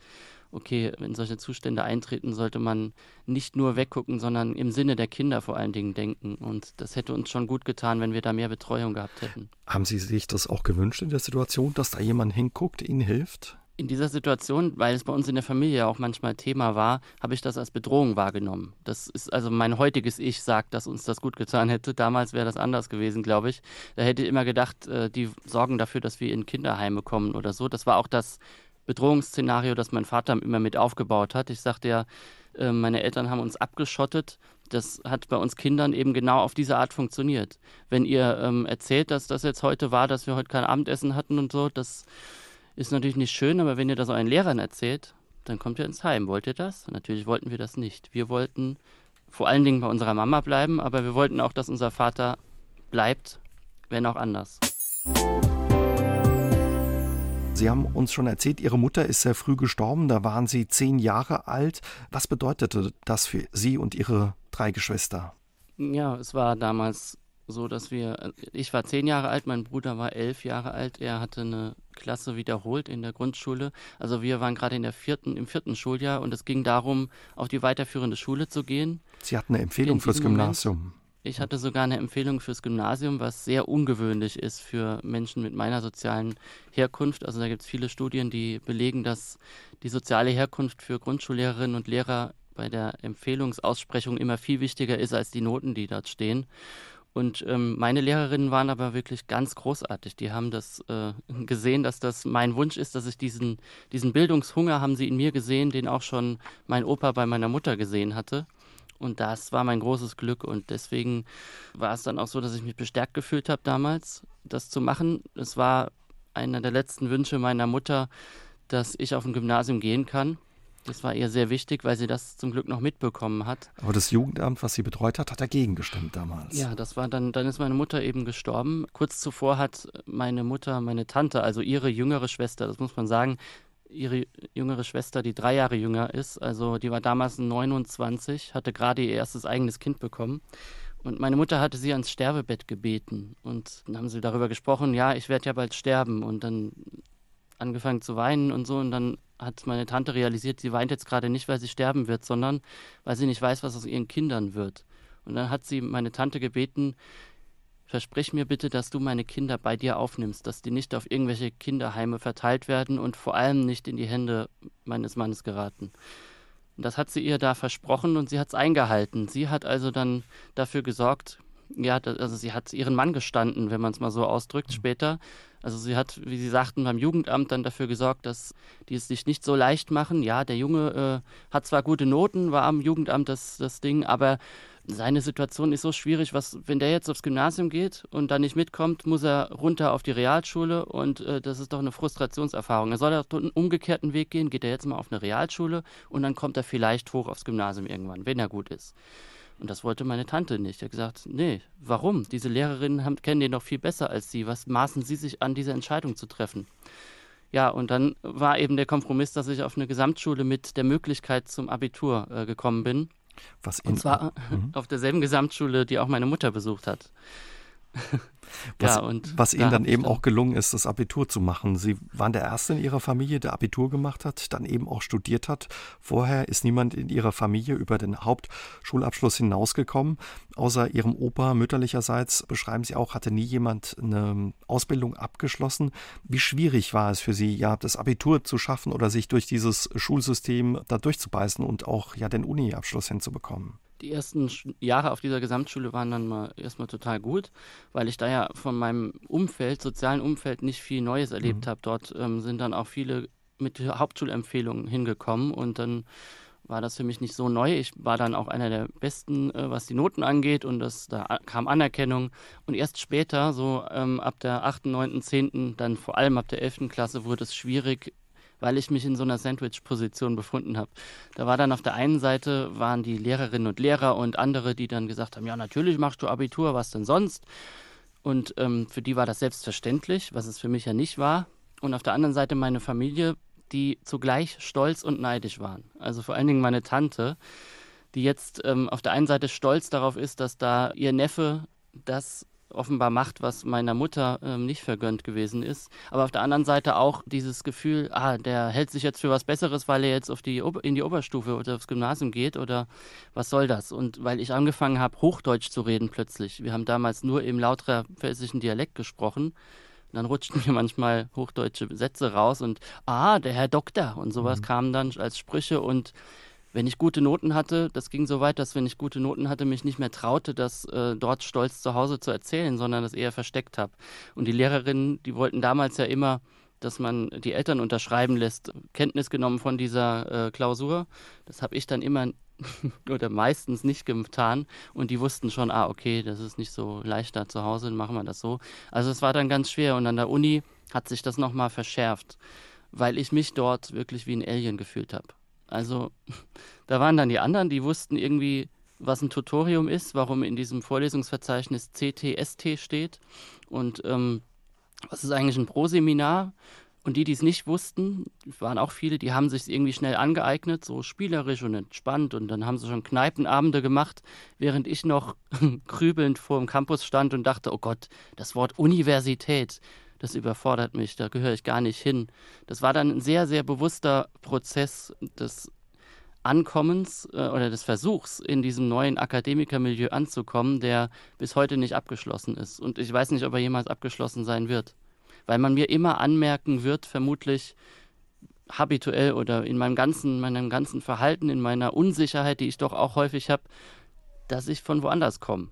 [SPEAKER 3] okay, wenn solche Zustände eintreten, sollte man nicht nur weggucken, sondern im Sinne der Kinder vor allen Dingen denken. Und das hätte uns schon gut getan, wenn wir da mehr Betreuung gehabt hätten.
[SPEAKER 2] Haben Sie sich das auch gewünscht in der Situation, dass da jemand hinguckt, Ihnen hilft?
[SPEAKER 3] In dieser Situation, weil es bei uns in der Familie auch manchmal Thema war, habe ich das als Bedrohung wahrgenommen. Das ist also mein heutiges Ich sagt, dass uns das gut getan hätte. Damals wäre das anders gewesen, glaube ich. Da hätte ich immer gedacht, äh, die sorgen dafür, dass wir in Kinderheime kommen oder so. Das war auch das Bedrohungsszenario, das mein Vater immer mit aufgebaut hat. Ich sagte ja, äh, meine Eltern haben uns abgeschottet. Das hat bei uns Kindern eben genau auf diese Art funktioniert. Wenn ihr ähm, erzählt, dass das jetzt heute war, dass wir heute kein Abendessen hatten und so, das ist natürlich nicht schön, aber wenn ihr das euren Lehrern erzählt, dann kommt ihr ins Heim. Wollt ihr das? Natürlich wollten wir das nicht. Wir wollten vor allen Dingen bei unserer Mama bleiben, aber wir wollten auch, dass unser Vater bleibt, wenn auch anders.
[SPEAKER 2] Sie haben uns schon erzählt, Ihre Mutter ist sehr früh gestorben, da waren Sie zehn Jahre alt. Was bedeutete das für Sie und Ihre drei Geschwister?
[SPEAKER 3] Ja, es war damals so, dass wir, ich war zehn Jahre alt, mein Bruder war elf Jahre alt, er hatte eine Klasse wiederholt in der Grundschule. Also wir waren gerade in der vierten, im vierten Schuljahr und es ging darum, auf die weiterführende Schule zu gehen.
[SPEAKER 2] Sie hatten eine Empfehlung fürs Gymnasium. Moment.
[SPEAKER 3] Ich hatte sogar eine Empfehlung fürs Gymnasium, was sehr ungewöhnlich ist für Menschen mit meiner sozialen Herkunft. Also da gibt es viele Studien, die belegen, dass die soziale Herkunft für Grundschullehrerinnen und Lehrer bei der Empfehlungsaussprechung immer viel wichtiger ist als die Noten, die dort stehen. Und ähm, meine Lehrerinnen waren aber wirklich ganz großartig. Die haben das äh, gesehen, dass das mein Wunsch ist, dass ich diesen, diesen Bildungshunger haben sie in mir gesehen, den auch schon mein Opa bei meiner Mutter gesehen hatte. Und das war mein großes Glück. Und deswegen war es dann auch so, dass ich mich bestärkt gefühlt habe damals, das zu machen. Es war einer der letzten Wünsche meiner Mutter, dass ich auf ein Gymnasium gehen kann. Das war ihr sehr wichtig, weil sie das zum Glück noch mitbekommen hat.
[SPEAKER 2] Aber das Jugendamt, was sie betreut hat, hat dagegen gestimmt damals.
[SPEAKER 3] Ja, das war dann, dann ist meine Mutter eben gestorben. Kurz zuvor hat meine Mutter, meine Tante, also ihre jüngere Schwester, das muss man sagen, ihre jüngere Schwester, die drei Jahre jünger ist. Also die war damals 29, hatte gerade ihr erstes eigenes Kind bekommen. Und meine Mutter hatte sie ans Sterbebett gebeten. Und dann haben sie darüber gesprochen, ja, ich werde ja bald sterben. Und dann angefangen zu weinen und so. Und dann hat meine Tante realisiert, sie weint jetzt gerade nicht, weil sie sterben wird, sondern weil sie nicht weiß, was aus ihren Kindern wird. Und dann hat sie meine Tante gebeten, Versprich mir bitte, dass du meine Kinder bei dir aufnimmst, dass die nicht auf irgendwelche Kinderheime verteilt werden und vor allem nicht in die Hände meines Mannes geraten. Und das hat sie ihr da versprochen und sie hat es eingehalten. Sie hat also dann dafür gesorgt, ja, also sie hat ihren Mann gestanden, wenn man es mal so ausdrückt, später. Also sie hat, wie Sie sagten, beim Jugendamt dann dafür gesorgt, dass die es sich nicht so leicht machen. Ja, der Junge äh, hat zwar gute Noten, war am Jugendamt das, das Ding, aber seine Situation ist so schwierig, was, wenn der jetzt aufs Gymnasium geht und dann nicht mitkommt, muss er runter auf die Realschule und äh, das ist doch eine Frustrationserfahrung. Er soll doch einen umgekehrten Weg gehen, geht er jetzt mal auf eine Realschule und dann kommt er vielleicht hoch aufs Gymnasium irgendwann, wenn er gut ist. Und das wollte meine Tante nicht. Er hat gesagt, nee, warum? Diese Lehrerinnen haben, kennen den doch viel besser als Sie. Was maßen Sie sich an, diese Entscheidung zu treffen? Ja, und dann war eben der Kompromiss, dass ich auf eine Gesamtschule mit der Möglichkeit zum Abitur äh, gekommen bin.
[SPEAKER 2] Was
[SPEAKER 3] und zwar mhm. auf derselben Gesamtschule, die auch meine Mutter besucht hat.
[SPEAKER 2] Was, ja, und was Ihnen dann eben auch gelungen ist, das Abitur zu machen. Sie waren der Erste in Ihrer Familie, der Abitur gemacht hat, dann eben auch studiert hat. Vorher ist niemand in Ihrer Familie über den Hauptschulabschluss hinausgekommen. Außer Ihrem Opa mütterlicherseits, beschreiben Sie auch, hatte nie jemand eine Ausbildung abgeschlossen. Wie schwierig war es für Sie, ja, das Abitur zu schaffen oder sich durch dieses Schulsystem da durchzubeißen und auch ja den Uni-Abschluss hinzubekommen?
[SPEAKER 3] Die ersten Jahre auf dieser Gesamtschule waren dann mal erstmal total gut, weil ich da ja von meinem Umfeld, sozialen Umfeld, nicht viel Neues erlebt mhm. habe. Dort ähm, sind dann auch viele mit Hauptschulempfehlungen hingekommen und dann war das für mich nicht so neu. Ich war dann auch einer der Besten, äh, was die Noten angeht und das, da kam Anerkennung. Und erst später, so ähm, ab der 8., 9., 10., dann vor allem ab der 11. Klasse, wurde es schwierig, weil ich mich in so einer Sandwich-Position befunden habe. Da war dann auf der einen Seite waren die Lehrerinnen und Lehrer und andere, die dann gesagt haben, ja natürlich machst du Abitur, was denn sonst? Und ähm, für die war das selbstverständlich, was es für mich ja nicht war. Und auf der anderen Seite meine Familie, die zugleich stolz und neidisch waren. Also vor allen Dingen meine Tante, die jetzt ähm, auf der einen Seite stolz darauf ist, dass da ihr Neffe das offenbar macht, was meiner Mutter ähm, nicht vergönnt gewesen ist. Aber auf der anderen Seite auch dieses Gefühl, ah, der hält sich jetzt für was Besseres, weil er jetzt auf die, in die Oberstufe oder aufs Gymnasium geht oder was soll das? Und weil ich angefangen habe, Hochdeutsch zu reden plötzlich. Wir haben damals nur im lauter pfälzischen Dialekt gesprochen. dann rutschten mir manchmal hochdeutsche Sätze raus und ah, der Herr Doktor und sowas mhm. kam dann als Sprüche und wenn ich gute Noten hatte, das ging so weit, dass wenn ich gute Noten hatte, mich nicht mehr traute, das äh, dort stolz zu Hause zu erzählen, sondern das eher versteckt habe. Und die Lehrerinnen, die wollten damals ja immer, dass man die Eltern unterschreiben lässt, Kenntnis genommen von dieser äh, Klausur. Das habe ich dann immer oder meistens nicht getan und die wussten schon, ah, okay, das ist nicht so leicht da zu Hause, dann machen wir das so. Also es war dann ganz schwer und an der Uni hat sich das nochmal verschärft, weil ich mich dort wirklich wie ein Alien gefühlt habe. Also da waren dann die anderen, die wussten irgendwie, was ein Tutorium ist, warum in diesem Vorlesungsverzeichnis CTST steht und ähm, was ist eigentlich ein Proseminar. Und die, die es nicht wussten, waren auch viele, die haben sich irgendwie schnell angeeignet, so spielerisch und entspannt. Und dann haben sie schon Kneipenabende gemacht, während ich noch grübelnd vor dem Campus stand und dachte, oh Gott, das Wort Universität, das überfordert mich, da gehöre ich gar nicht hin. Das war dann ein sehr, sehr bewusster Prozess des Ankommens äh, oder des Versuchs, in diesem neuen Akademikermilieu anzukommen, der bis heute nicht abgeschlossen ist. Und ich weiß nicht, ob er jemals abgeschlossen sein wird. Weil man mir immer anmerken wird, vermutlich habituell oder in meinem ganzen, meinem ganzen Verhalten, in meiner Unsicherheit, die ich doch auch häufig habe, dass ich von woanders komme.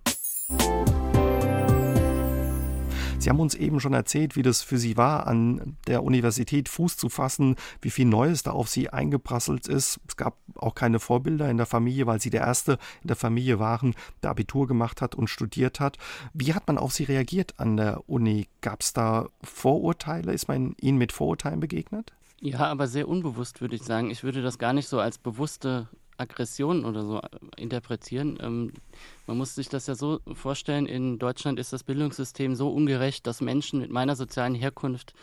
[SPEAKER 2] Sie haben uns eben schon erzählt, wie das für Sie war, an der Universität Fuß zu fassen, wie viel Neues da auf Sie eingeprasselt ist. Es gab auch keine Vorbilder in der Familie, weil Sie der Erste in der Familie waren, der Abitur gemacht hat und studiert hat. Wie hat man auf Sie reagiert an der Uni? Gab es da Vorurteile? Ist man Ihnen mit Vorurteilen begegnet?
[SPEAKER 3] Ja, aber sehr unbewusst würde ich sagen. Ich würde das gar nicht so als bewusste Aggression oder so äh, interpretieren. Ähm, man muss sich das ja so vorstellen, in Deutschland ist das Bildungssystem so ungerecht, dass Menschen mit meiner sozialen Herkunft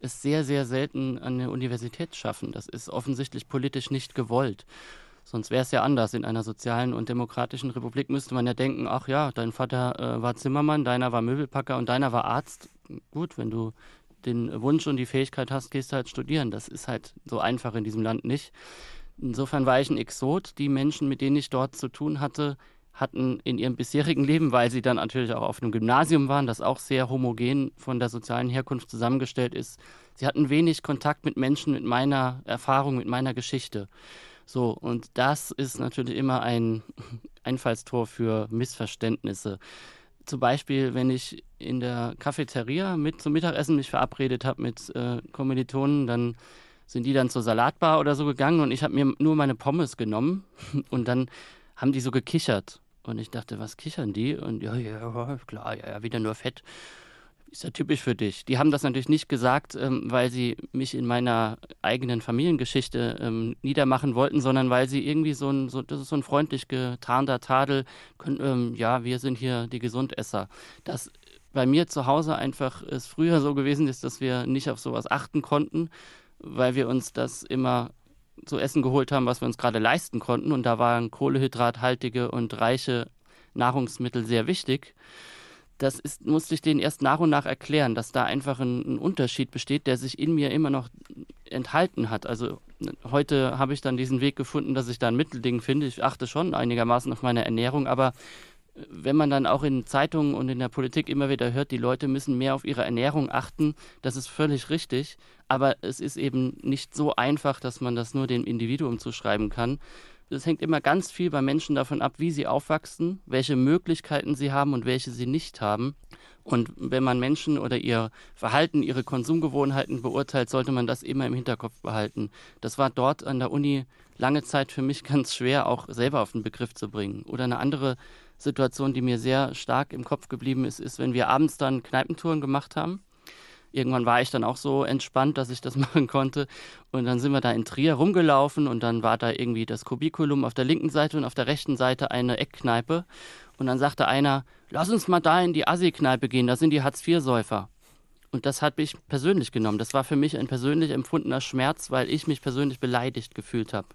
[SPEAKER 3] es sehr, sehr selten an der Universität schaffen. Das ist offensichtlich politisch nicht gewollt. Sonst wäre es ja anders. In einer sozialen und demokratischen Republik müsste man ja denken, ach ja, dein Vater äh, war Zimmermann, deiner war Möbelpacker und deiner war Arzt. Gut, wenn du den Wunsch und die Fähigkeit hast, gehst du halt studieren. Das ist halt so einfach in diesem Land nicht. Insofern war ich ein Exot. Die Menschen, mit denen ich dort zu tun hatte, hatten in ihrem bisherigen Leben, weil sie dann natürlich auch auf einem Gymnasium waren, das auch sehr homogen von der sozialen Herkunft zusammengestellt ist, sie hatten wenig Kontakt mit Menschen mit meiner Erfahrung, mit meiner Geschichte. So, und das ist natürlich immer ein Einfallstor für Missverständnisse. Zum Beispiel, wenn ich in der Cafeteria mit zum Mittagessen mich verabredet habe mit äh, Kommilitonen, dann sind die dann zur Salatbar oder so gegangen und ich habe mir nur meine Pommes genommen und dann haben die so gekichert. Und ich dachte, was kichern die? Und ja, ja, klar, ja, ja, wieder nur Fett. ist ja typisch für dich. Die haben das natürlich nicht gesagt, ähm, weil sie mich in meiner eigenen Familiengeschichte ähm, niedermachen wollten, sondern weil sie irgendwie so ein, so, das ist so ein freundlich getarnter Tadel, können, ähm, ja, wir sind hier die Gesundesser. Das bei mir zu Hause einfach es früher so gewesen ist, dass wir nicht auf sowas achten konnten, weil wir uns das immer zu essen geholt haben, was wir uns gerade leisten konnten. Und da waren kohlehydrathaltige und reiche Nahrungsmittel sehr wichtig das ist, musste ich denen erst nach und nach erklären, dass da einfach ein, ein, Unterschied besteht, der sich in mir immer noch enthalten hat. Also heute habe ich dann diesen Weg gefunden, dass ich da ein Mittelding finde. Ich achte schon einigermaßen auf meine Ernährung, aber wenn man dann auch in Zeitungen und in der Politik immer wieder hört, die Leute müssen mehr auf ihre Ernährung achten, das ist völlig richtig. Aber es ist eben nicht so einfach, dass man das nur dem Individuum zuschreiben kann. Es hängt immer ganz viel bei Menschen davon ab, wie sie aufwachsen, welche Möglichkeiten sie haben und welche sie nicht haben. Und wenn man Menschen oder ihr Verhalten, ihre Konsumgewohnheiten beurteilt, sollte man das immer im Hinterkopf behalten. Das war dort an der Uni lange Zeit für mich ganz schwer, auch selber auf den Begriff zu bringen. Oder eine andere Situation, die mir sehr stark im Kopf geblieben ist, ist, wenn wir abends dann Kneipentouren gemacht haben irgendwann war ich dann auch so entspannt, dass ich das machen konnte. Und dann sind wir da in Trier rumgelaufen und dann war da irgendwie das Kubikulum auf der linken Seite und auf der rechten Seite eine Eckkneipe. Und dann sagte einer, lass uns mal da in die Assi-Kneipe gehen, da sind die Hartz-IV-Säufer. Und das hat mich persönlich genommen. Das war für mich ein persönlich empfundener Schmerz, weil ich mich persönlich beleidigt gefühlt habe.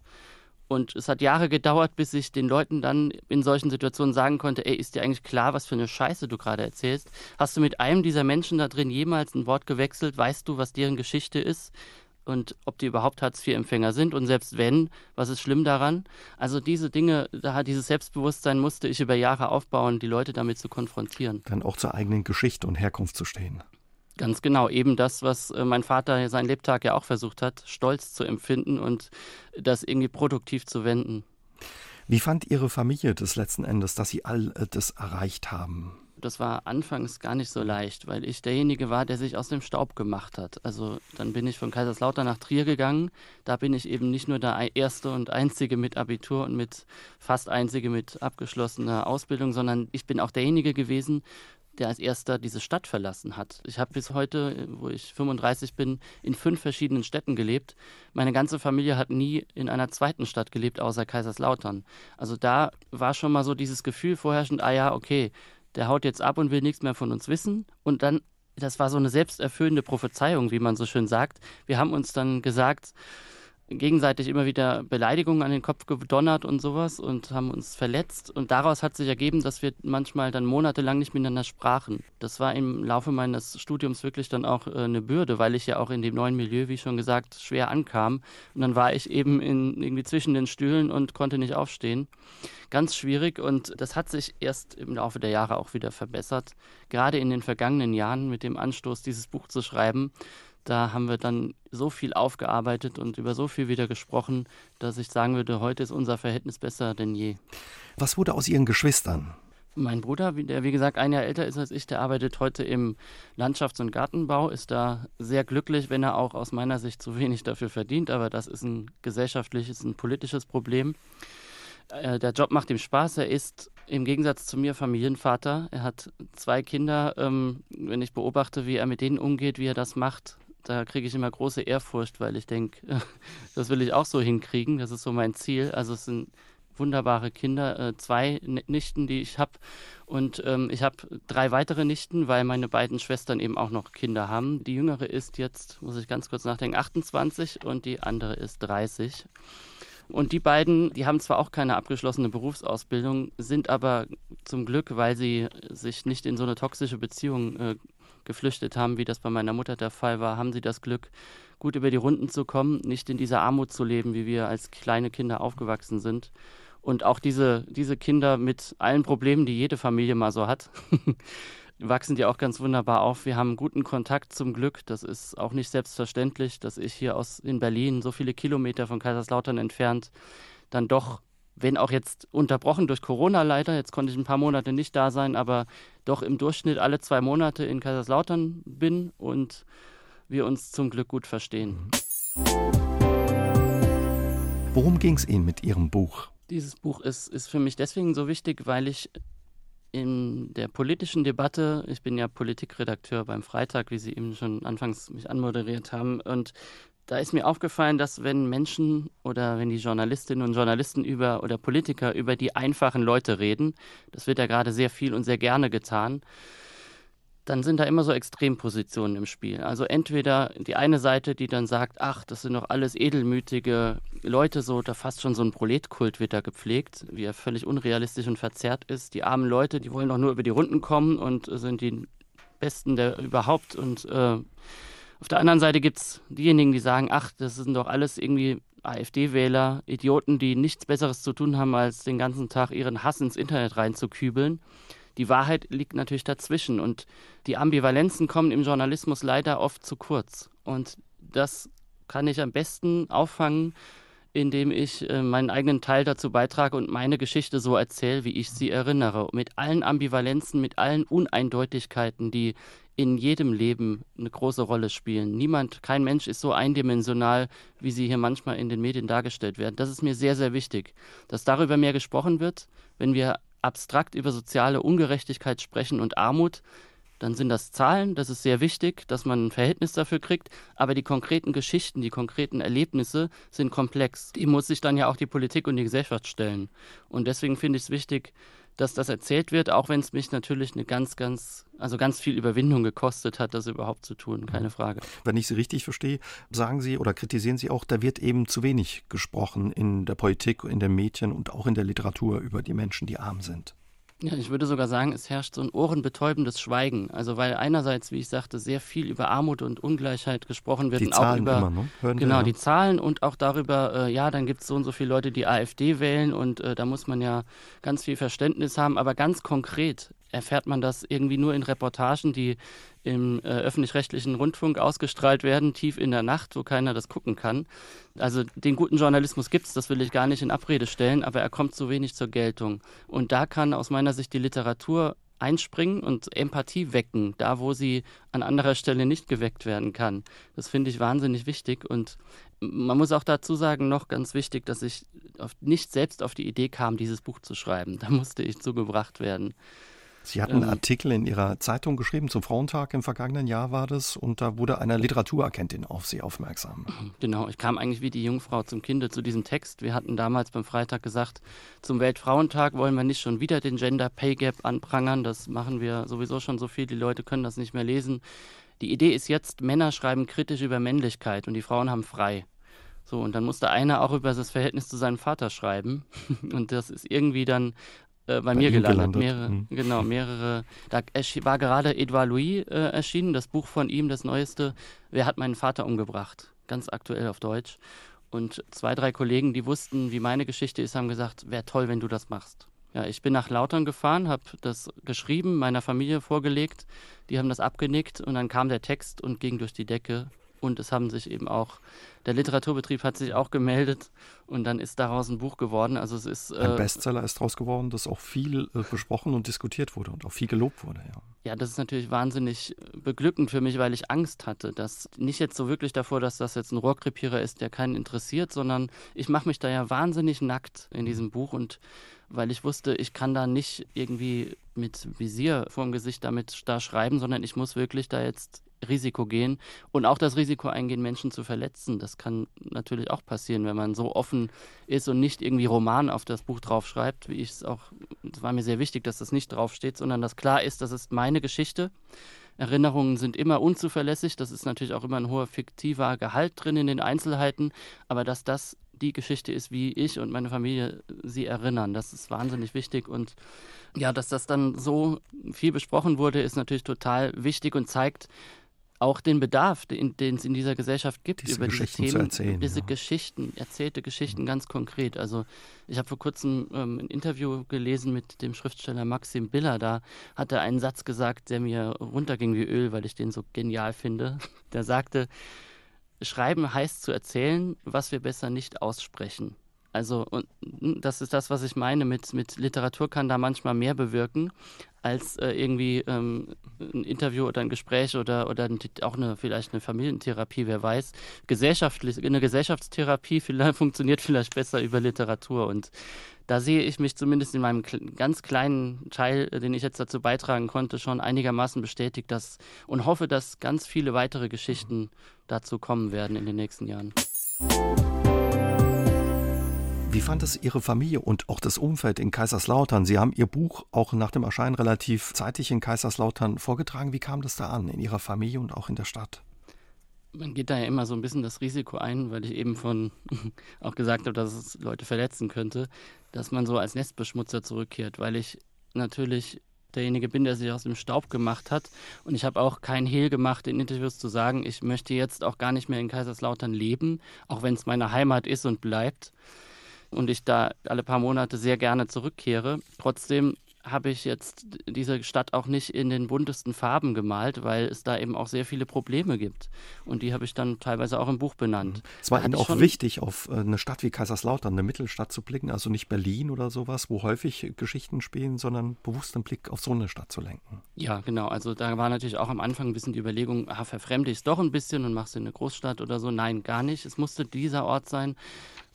[SPEAKER 3] Und es hat Jahre gedauert, bis ich den Leuten dann in solchen Situationen sagen konnte, ey, ist dir eigentlich klar, was für eine Scheiße du gerade erzählst? Hast du mit einem dieser Menschen da drin jemals ein Wort gewechselt? Weißt du, was deren Geschichte ist? Und ob die überhaupt Hartz-IV-Empfänger sind? Und selbst wenn, was ist schlimm daran? Also diese Dinge, da dieses Selbstbewusstsein musste ich über Jahre aufbauen, die Leute damit zu konfrontieren.
[SPEAKER 2] Dann auch zur eigenen Geschichte und Herkunft zu stehen.
[SPEAKER 3] Ganz genau, eben das, was äh, mein Vater sein Lebtag ja auch versucht hat, Stolz zu empfinden und das irgendwie produktiv zu wenden.
[SPEAKER 2] Wie fand Ihre Familie das letzten Endes, dass Sie all äh, das erreicht haben?
[SPEAKER 3] Das war anfangs gar nicht so leicht, weil ich derjenige war, der sich aus dem Staub gemacht hat. Also dann bin ich von Kaiserslautern nach Trier gegangen. Da bin ich eben nicht nur der erste und einzige mit Abitur und mit fast einzige mit abgeschlossener Ausbildung, sondern ich bin auch derjenige gewesen, der als erster diese Stadt verlassen hat. Ich habe bis heute, wo ich 35 bin, in fünf verschiedenen Städten gelebt. Meine ganze Familie hat nie in einer zweiten Stadt gelebt, außer Kaiserslautern. Also da war schon mal so dieses Gefühl vorherrschend, ah ja, okay, der haut jetzt ab und will nichts mehr von uns wissen. Und dann, das war so eine selbsterfüllende Prophezeiung, wie man so schön sagt. Wir haben uns dann gesagt, gegenseitig immer wieder Beleidigungen an den Kopf gedonnert und sowas und haben uns verletzt. Und daraus hat sich ergeben, dass wir manchmal dann monatelang nicht miteinander sprachen. Das war im Laufe meines Studiums wirklich dann auch äh, eine Bürde, weil ich ja auch in dem neuen Milieu, wie schon gesagt, schwer ankam. Und dann war ich eben in, irgendwie zwischen den Stühlen und konnte nicht aufstehen. Ganz schwierig und das hat sich erst im Laufe der Jahre auch wieder verbessert. Gerade in den vergangenen Jahren mit dem Anstoß, dieses Buch zu schreiben, da haben wir dann so viel aufgearbeitet und über so viel wieder gesprochen, dass ich sagen würde, heute ist unser Verhältnis besser denn je.
[SPEAKER 2] Was wurde aus Ihren Geschwistern?
[SPEAKER 3] Mein Bruder, der wie gesagt ein Jahr älter ist als ich, der arbeitet heute im Landschafts- und Gartenbau, ist da sehr glücklich, wenn er auch aus meiner Sicht zu wenig dafür verdient, aber das ist ein gesellschaftliches, ein politisches Problem. Äh, der Job macht ihm Spaß, er ist im Gegensatz zu mir Familienvater, er hat zwei Kinder, ähm, wenn ich beobachte, wie er mit denen umgeht, wie er das macht, da kriege ich immer große Ehrfurcht, weil ich denke, das will ich auch so hinkriegen. Das ist so mein Ziel. Also es sind wunderbare Kinder, äh, zwei Nichten, die ich habe. Und ähm, ich habe drei weitere Nichten, weil meine beiden Schwestern eben auch noch Kinder haben. Die jüngere ist jetzt, muss ich ganz kurz nachdenken, 28 und die andere ist 30. Und die beiden, die haben zwar auch keine abgeschlossene Berufsausbildung, sind aber zum Glück, weil sie sich nicht in so eine toxische Beziehung äh, geflüchtet haben, wie das bei meiner Mutter der Fall war, haben sie das Glück, gut über die Runden zu kommen, nicht in dieser Armut zu leben, wie wir als kleine Kinder aufgewachsen sind. Und auch diese, diese Kinder mit allen Problemen, die jede Familie mal so hat, wachsen die auch ganz wunderbar auf. Wir haben guten Kontakt zum Glück. Das ist auch nicht selbstverständlich, dass ich hier aus in Berlin, so viele Kilometer von Kaiserslautern entfernt, dann doch wenn auch jetzt unterbrochen durch Corona leider, jetzt konnte ich ein paar Monate nicht da sein, aber doch im Durchschnitt alle zwei Monate in Kaiserslautern bin und wir uns zum Glück gut verstehen.
[SPEAKER 2] Worum ging es Ihnen mit Ihrem Buch?
[SPEAKER 3] Dieses Buch ist, ist für mich deswegen so wichtig, weil ich in der politischen Debatte, ich bin ja Politikredakteur beim Freitag, wie Sie eben schon anfangs mich anmoderiert haben, und da ist mir aufgefallen, dass wenn Menschen oder wenn die Journalistinnen und Journalisten über oder Politiker über die einfachen Leute reden, das wird ja gerade sehr viel und sehr gerne getan, dann sind da immer so Extrempositionen im Spiel. Also entweder die eine Seite, die dann sagt, ach, das sind doch alles edelmütige Leute, so da fast schon so ein Proletkult wird da gepflegt, wie er völlig unrealistisch und verzerrt ist. Die armen Leute, die wollen doch nur über die Runden kommen und sind die Besten der überhaupt. Und äh, auf der anderen Seite gibt es diejenigen, die sagen, ach, das sind doch alles irgendwie AfD-Wähler, Idioten, die nichts Besseres zu tun haben, als den ganzen Tag ihren Hass ins Internet reinzukübeln. Die Wahrheit liegt natürlich dazwischen und die Ambivalenzen kommen im Journalismus leider oft zu kurz. Und das kann ich am besten auffangen, indem ich äh, meinen eigenen Teil dazu beitrage und meine Geschichte so erzähle, wie ich sie erinnere. Mit allen Ambivalenzen, mit allen Uneindeutigkeiten, die in jedem Leben eine große Rolle spielen. Niemand, kein Mensch ist so eindimensional, wie sie hier manchmal in den Medien dargestellt werden. Das ist mir sehr, sehr wichtig, dass darüber mehr gesprochen wird, wenn wir abstrakt über soziale Ungerechtigkeit sprechen und Armut, dann sind das Zahlen, das ist sehr wichtig, dass man ein Verhältnis dafür kriegt, aber die konkreten Geschichten, die konkreten Erlebnisse sind komplex. Die muss sich dann ja auch die Politik und die Gesellschaft stellen. Und deswegen finde ich es wichtig, dass das erzählt wird, auch wenn es mich natürlich eine ganz, ganz, also ganz viel Überwindung gekostet hat, das überhaupt zu tun, keine Frage.
[SPEAKER 2] Wenn ich Sie richtig verstehe, sagen Sie oder kritisieren Sie auch, da wird eben zu wenig gesprochen in der Politik, in den Medien und auch in der Literatur über die Menschen, die arm sind.
[SPEAKER 3] Ja, ich würde sogar sagen, es herrscht so ein ohrenbetäubendes Schweigen. Also weil einerseits, wie ich sagte, sehr viel über Armut und Ungleichheit gesprochen wird.
[SPEAKER 2] Die
[SPEAKER 3] und
[SPEAKER 2] Zahlen
[SPEAKER 3] auch über,
[SPEAKER 2] immer, ne? Hören
[SPEAKER 3] genau,
[SPEAKER 2] wir, ja.
[SPEAKER 3] die Zahlen und auch darüber, äh, ja, dann gibt es so und so viele Leute, die AfD wählen und äh, da muss man ja ganz viel Verständnis haben. Aber ganz konkret erfährt man das irgendwie nur in Reportagen, die im äh, öffentlich-rechtlichen Rundfunk ausgestrahlt werden, tief in der Nacht, wo keiner das gucken kann. Also den guten Journalismus gibt es, das will ich gar nicht in Abrede stellen, aber er kommt zu wenig zur Geltung. Und da kann aus meiner Sicht die Literatur einspringen und Empathie wecken, da wo sie an anderer Stelle nicht geweckt werden kann. Das finde ich wahnsinnig wichtig und man muss auch dazu sagen, noch ganz wichtig, dass ich nicht selbst auf die Idee kam, dieses Buch zu schreiben. Da musste ich zugebracht werden.
[SPEAKER 2] Sie hatten einen Artikel in Ihrer Zeitung geschrieben, zum Frauentag im vergangenen Jahr war das, und da wurde eine Literaturagentin auf Sie aufmerksam.
[SPEAKER 3] Genau, ich kam eigentlich wie die Jungfrau zum Kinde zu diesem Text. Wir hatten damals beim Freitag gesagt, zum Weltfrauentag wollen wir nicht schon wieder den Gender Pay Gap anprangern. Das machen wir sowieso schon so viel, die Leute können das nicht mehr lesen. Die Idee ist jetzt, Männer schreiben kritisch über Männlichkeit und die Frauen haben frei. So, und dann musste einer auch über das Verhältnis zu seinem Vater schreiben. Und das ist irgendwie dann bei, bei, mir gelandet. gelandet. Mehrere, mhm. Genau, mehrere. Da war gerade Edouard Louis äh, erschienen, das Buch von ihm, das neueste. Wer hat meinen Vater umgebracht? Ganz aktuell auf Deutsch. Und zwei, drei Kollegen, die wussten, wie meine Geschichte ist, haben gesagt, wäre toll, wenn du das machst. Ja, ich bin nach Lautern gefahren, habe das geschrieben, meiner Familie vorgelegt. Die haben das abgenickt und dann kam der Text und ging durch die Decke und es haben sich eben auch, der Literaturbetrieb hat sich auch gemeldet und dann ist daraus ein Buch geworden. Also es ist.
[SPEAKER 2] Ein äh, Bestseller ist daraus geworden, das auch viel äh, besprochen und diskutiert wurde und auch viel gelobt wurde, ja.
[SPEAKER 3] Ja, das ist natürlich wahnsinnig beglückend für mich, weil ich Angst hatte, dass nicht jetzt so wirklich davor, dass das jetzt ein Rohrkrepierer ist, der keinen interessiert, sondern ich mache mich da ja wahnsinnig nackt in diesem Buch und weil ich wusste, ich kann da nicht irgendwie mit Visier vorm Gesicht damit da schreiben, sondern ich muss wirklich da jetzt Risiko gehen und auch das Risiko eingehen, Menschen zu verletzen. Das kann natürlich auch passieren, wenn man so offen ist und nicht irgendwie Roman auf das Buch draufschreibt, wie ich es auch, es war mir sehr wichtig, dass das nicht draufsteht, sondern dass klar ist, das ist meine Geschichte. Erinnerungen sind immer unzuverlässig, das ist natürlich auch immer ein hoher fiktiver Gehalt drin in den Einzelheiten, aber dass das die Geschichte ist, wie ich und meine Familie sie erinnern. Das ist wahnsinnig wichtig und ja, dass das dann so viel besprochen wurde, ist natürlich total wichtig und zeigt, auch den Bedarf, den, den es in dieser Gesellschaft gibt,
[SPEAKER 2] diese
[SPEAKER 3] über
[SPEAKER 2] Geschichten
[SPEAKER 3] diese
[SPEAKER 2] Themen,
[SPEAKER 3] diese
[SPEAKER 2] ja.
[SPEAKER 3] Geschichten, erzählte Geschichten ganz konkret. Also ich habe vor kurzem ähm, ein Interview gelesen mit dem Schriftsteller Maxim Biller. Da hat er einen Satz gesagt, der mir runterging wie Öl, weil ich den so genial finde. Der sagte, Schreiben heißt zu erzählen, was wir besser nicht aussprechen. Also, und hm, das ist das, was ich meine mit, mit Literatur kann da manchmal mehr bewirken. Als äh, irgendwie ähm, ein Interview oder ein Gespräch oder, oder auch eine, vielleicht eine Familientherapie, wer weiß. Gesellschaftlich, eine Gesellschaftstherapie vielleicht, funktioniert vielleicht besser über Literatur und da sehe ich mich zumindest in meinem ganz kleinen Teil, den ich jetzt dazu beitragen konnte, schon einigermaßen bestätigt dass, und hoffe, dass ganz viele weitere Geschichten dazu kommen werden in den nächsten Jahren.
[SPEAKER 2] Wie fand es Ihre Familie und auch das Umfeld in Kaiserslautern? Sie haben Ihr Buch auch nach dem Erscheinen relativ zeitig in Kaiserslautern vorgetragen. Wie kam das da an, in Ihrer Familie und auch in der Stadt?
[SPEAKER 3] Man geht da ja immer so ein bisschen das Risiko ein, weil ich eben von auch gesagt habe, dass es Leute verletzen könnte, dass man so als Nestbeschmutzer zurückkehrt, weil ich natürlich derjenige bin, der sich aus dem Staub gemacht hat. Und ich habe auch kein Hehl gemacht, in Interviews zu sagen, ich möchte jetzt auch gar nicht mehr in Kaiserslautern leben, auch wenn es meine Heimat ist und bleibt und ich da alle paar Monate sehr gerne zurückkehre. Trotzdem habe ich jetzt diese Stadt auch nicht in den buntesten Farben gemalt, weil es da eben auch sehr viele Probleme gibt. Und die habe ich dann teilweise auch im Buch benannt. Mhm.
[SPEAKER 2] Es war Ihnen auch wichtig, auf äh, eine Stadt wie Kaiserslautern, eine Mittelstadt zu blicken, also nicht Berlin oder sowas, wo häufig Geschichten spielen, sondern bewusst den Blick auf so eine Stadt zu lenken.
[SPEAKER 3] Ja, genau. Also da war natürlich auch am Anfang ein bisschen die Überlegung, ah, verfremde ich es doch ein bisschen und machst du eine Großstadt oder so. Nein, gar nicht. Es musste dieser Ort sein,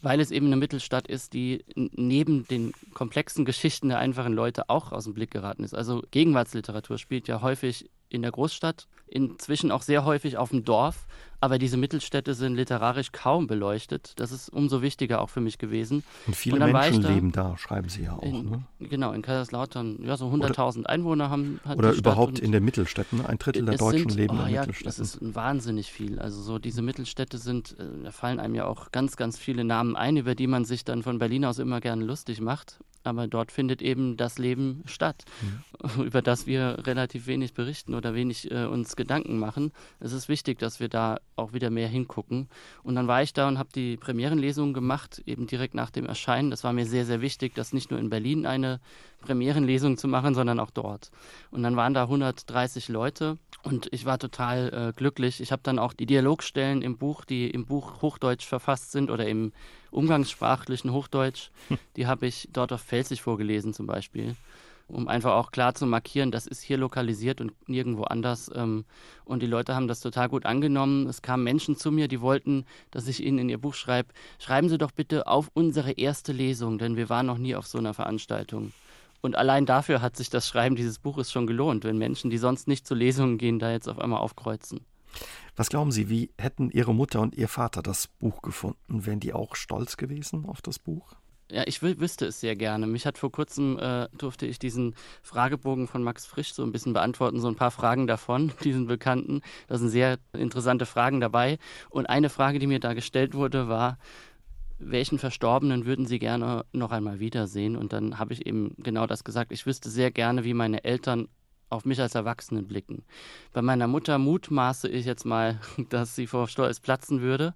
[SPEAKER 3] weil es eben eine Mittelstadt ist, die neben den komplexen Geschichten der einfachen Leute auch aus dem Blick geraten ist. Also Gegenwartsliteratur spielt ja häufig in der Großstadt, inzwischen auch sehr häufig auf dem Dorf, aber diese Mittelstädte sind literarisch kaum beleuchtet. Das ist umso wichtiger auch für mich gewesen.
[SPEAKER 2] Und viele und Menschen da, leben da, schreiben Sie ja auch.
[SPEAKER 3] In,
[SPEAKER 2] ne?
[SPEAKER 3] Genau, in Kaiserslautern, ja, so 100.000 Einwohner haben.
[SPEAKER 2] oder überhaupt in den Mittelstädten, ein Drittel der Deutschen sind, leben oh, in ja, Mittelstädten.
[SPEAKER 3] Das ist wahnsinnig viel. Also so diese Mittelstädte sind, äh, da fallen einem ja auch ganz, ganz viele Namen ein, über die man sich dann von Berlin aus immer gerne lustig macht aber dort findet eben das Leben statt, mhm. über das wir relativ wenig berichten oder wenig äh, uns Gedanken machen. Es ist wichtig, dass wir da auch wieder mehr hingucken. Und dann war ich da und habe die Premierenlesung gemacht, eben direkt nach dem Erscheinen. Das war mir sehr, sehr wichtig, das nicht nur in Berlin eine Premierenlesung zu machen, sondern auch dort. Und dann waren da 130 Leute und ich war total äh, glücklich. Ich habe dann auch die Dialogstellen im Buch, die im Buch Hochdeutsch verfasst sind oder im umgangssprachlichen Hochdeutsch, hm. die habe ich dort auf Pfälzisch vorgelesen zum Beispiel, um einfach auch klar zu markieren, das ist hier lokalisiert und nirgendwo anders. Ähm, und die Leute haben das total gut angenommen. Es kamen Menschen zu mir, die wollten, dass ich ihnen in ihr Buch schreibe, schreiben Sie doch bitte auf unsere erste Lesung, denn wir waren noch nie auf so einer Veranstaltung. Und allein dafür hat sich das Schreiben dieses Buches schon gelohnt, wenn Menschen, die sonst nicht zu Lesungen gehen, da jetzt auf einmal aufkreuzen.
[SPEAKER 2] Was glauben Sie, wie hätten Ihre Mutter und Ihr Vater das Buch gefunden? Wären die auch stolz gewesen auf das Buch?
[SPEAKER 3] Ja, ich wüsste es sehr gerne. Mich hat vor kurzem, äh, durfte ich diesen Fragebogen von Max Frisch so ein bisschen beantworten, so ein paar Fragen davon, diesen Bekannten. Da sind sehr interessante Fragen dabei. Und eine Frage, die mir da gestellt wurde, war, welchen Verstorbenen würden Sie gerne noch einmal wiedersehen? Und dann habe ich eben genau das gesagt. Ich wüsste sehr gerne, wie meine Eltern auf mich als Erwachsenen blicken. Bei meiner Mutter mutmaße ich jetzt mal, dass sie vor Stolz platzen würde,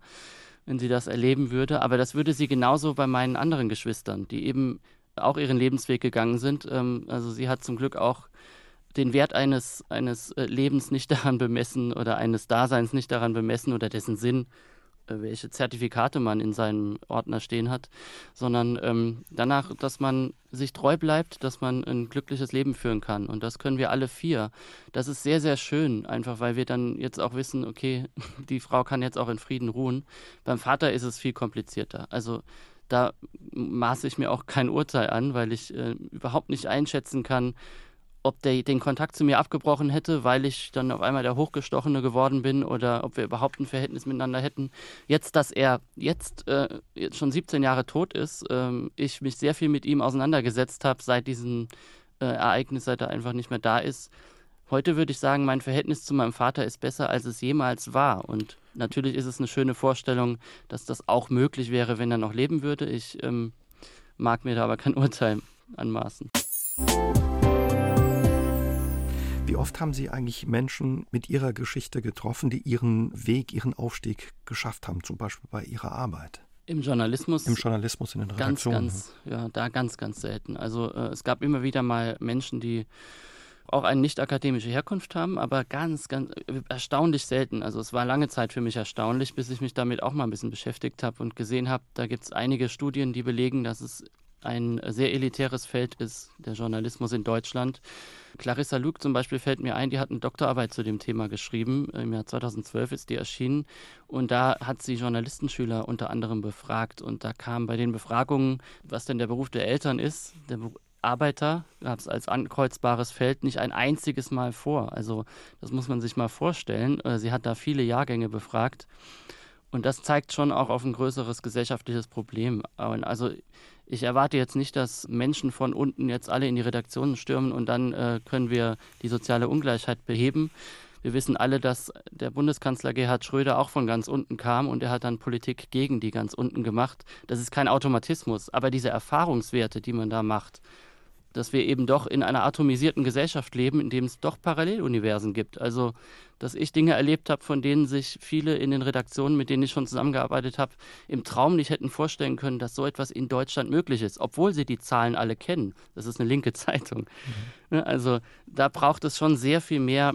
[SPEAKER 3] wenn sie das erleben würde. Aber das würde sie genauso bei meinen anderen Geschwistern, die eben auch ihren Lebensweg gegangen sind. Ähm, also sie hat zum Glück auch den Wert eines, eines äh, Lebens nicht daran bemessen oder eines Daseins nicht daran bemessen oder dessen Sinn welche Zertifikate man in seinem Ordner stehen hat, sondern ähm, danach, dass man sich treu bleibt, dass man ein glückliches Leben führen kann. Und das können wir alle vier. Das ist sehr, sehr schön, einfach weil wir dann jetzt auch wissen, okay, die Frau kann jetzt auch in Frieden ruhen. Beim Vater ist es viel komplizierter. Also da maße ich mir auch kein Urteil an, weil ich äh, überhaupt nicht einschätzen kann, ob der den Kontakt zu mir abgebrochen hätte, weil ich dann auf einmal der Hochgestochene geworden bin oder ob wir überhaupt ein Verhältnis miteinander hätten. Jetzt, dass er jetzt, äh, jetzt schon 17 Jahre tot ist, ähm, ich mich sehr viel mit ihm auseinandergesetzt habe seit diesem äh, Ereignis, seit er einfach nicht mehr da ist. Heute würde ich sagen, mein Verhältnis zu meinem Vater ist besser, als es jemals war. Und natürlich ist es eine schöne Vorstellung, dass das auch möglich wäre, wenn er noch leben würde. Ich ähm, mag mir da aber kein Urteil anmaßen.
[SPEAKER 2] Wie oft haben Sie eigentlich Menschen mit Ihrer Geschichte getroffen, die ihren Weg, ihren Aufstieg geschafft haben, zum Beispiel bei Ihrer Arbeit?
[SPEAKER 3] Im Journalismus.
[SPEAKER 2] Im Journalismus in den Redaktionen.
[SPEAKER 3] Ganz, ganz, ja, da ganz, ganz selten. Also äh, es gab immer wieder mal Menschen, die auch eine nicht akademische Herkunft haben, aber ganz, ganz äh, erstaunlich selten. Also es war lange Zeit für mich erstaunlich, bis ich mich damit auch mal ein bisschen beschäftigt habe und gesehen habe, da gibt es einige Studien, die belegen, dass es ein sehr elitäres Feld ist, der Journalismus in Deutschland. Clarissa Luke zum Beispiel fällt mir ein, die hat eine Doktorarbeit zu dem Thema geschrieben. Im Jahr 2012 ist die erschienen. Und da hat sie Journalistenschüler unter anderem befragt. Und da kam bei den Befragungen, was denn der Beruf der Eltern ist, der Arbeiter gab es als ankreuzbares Feld nicht ein einziges Mal vor. Also das muss man sich mal vorstellen. Äh, sie hat da viele Jahrgänge befragt. Und das zeigt schon auch auf ein größeres gesellschaftliches Problem. Also ich erwarte jetzt nicht, dass Menschen von unten jetzt alle in die Redaktionen stürmen und dann äh, können wir die soziale Ungleichheit beheben. Wir wissen alle, dass der Bundeskanzler Gerhard Schröder auch von ganz unten kam und er hat dann Politik gegen die ganz unten gemacht. Das ist kein Automatismus, aber diese Erfahrungswerte, die man da macht, dass wir eben doch in einer atomisierten Gesellschaft leben, in dem es doch Paralleluniversen gibt. Also, dass ich Dinge erlebt habe, von denen sich viele in den Redaktionen, mit denen ich schon zusammengearbeitet habe, im Traum nicht hätten vorstellen können, dass so etwas in Deutschland möglich ist, obwohl sie die Zahlen alle kennen. Das ist eine linke Zeitung. Mhm. Also, da braucht es schon sehr viel mehr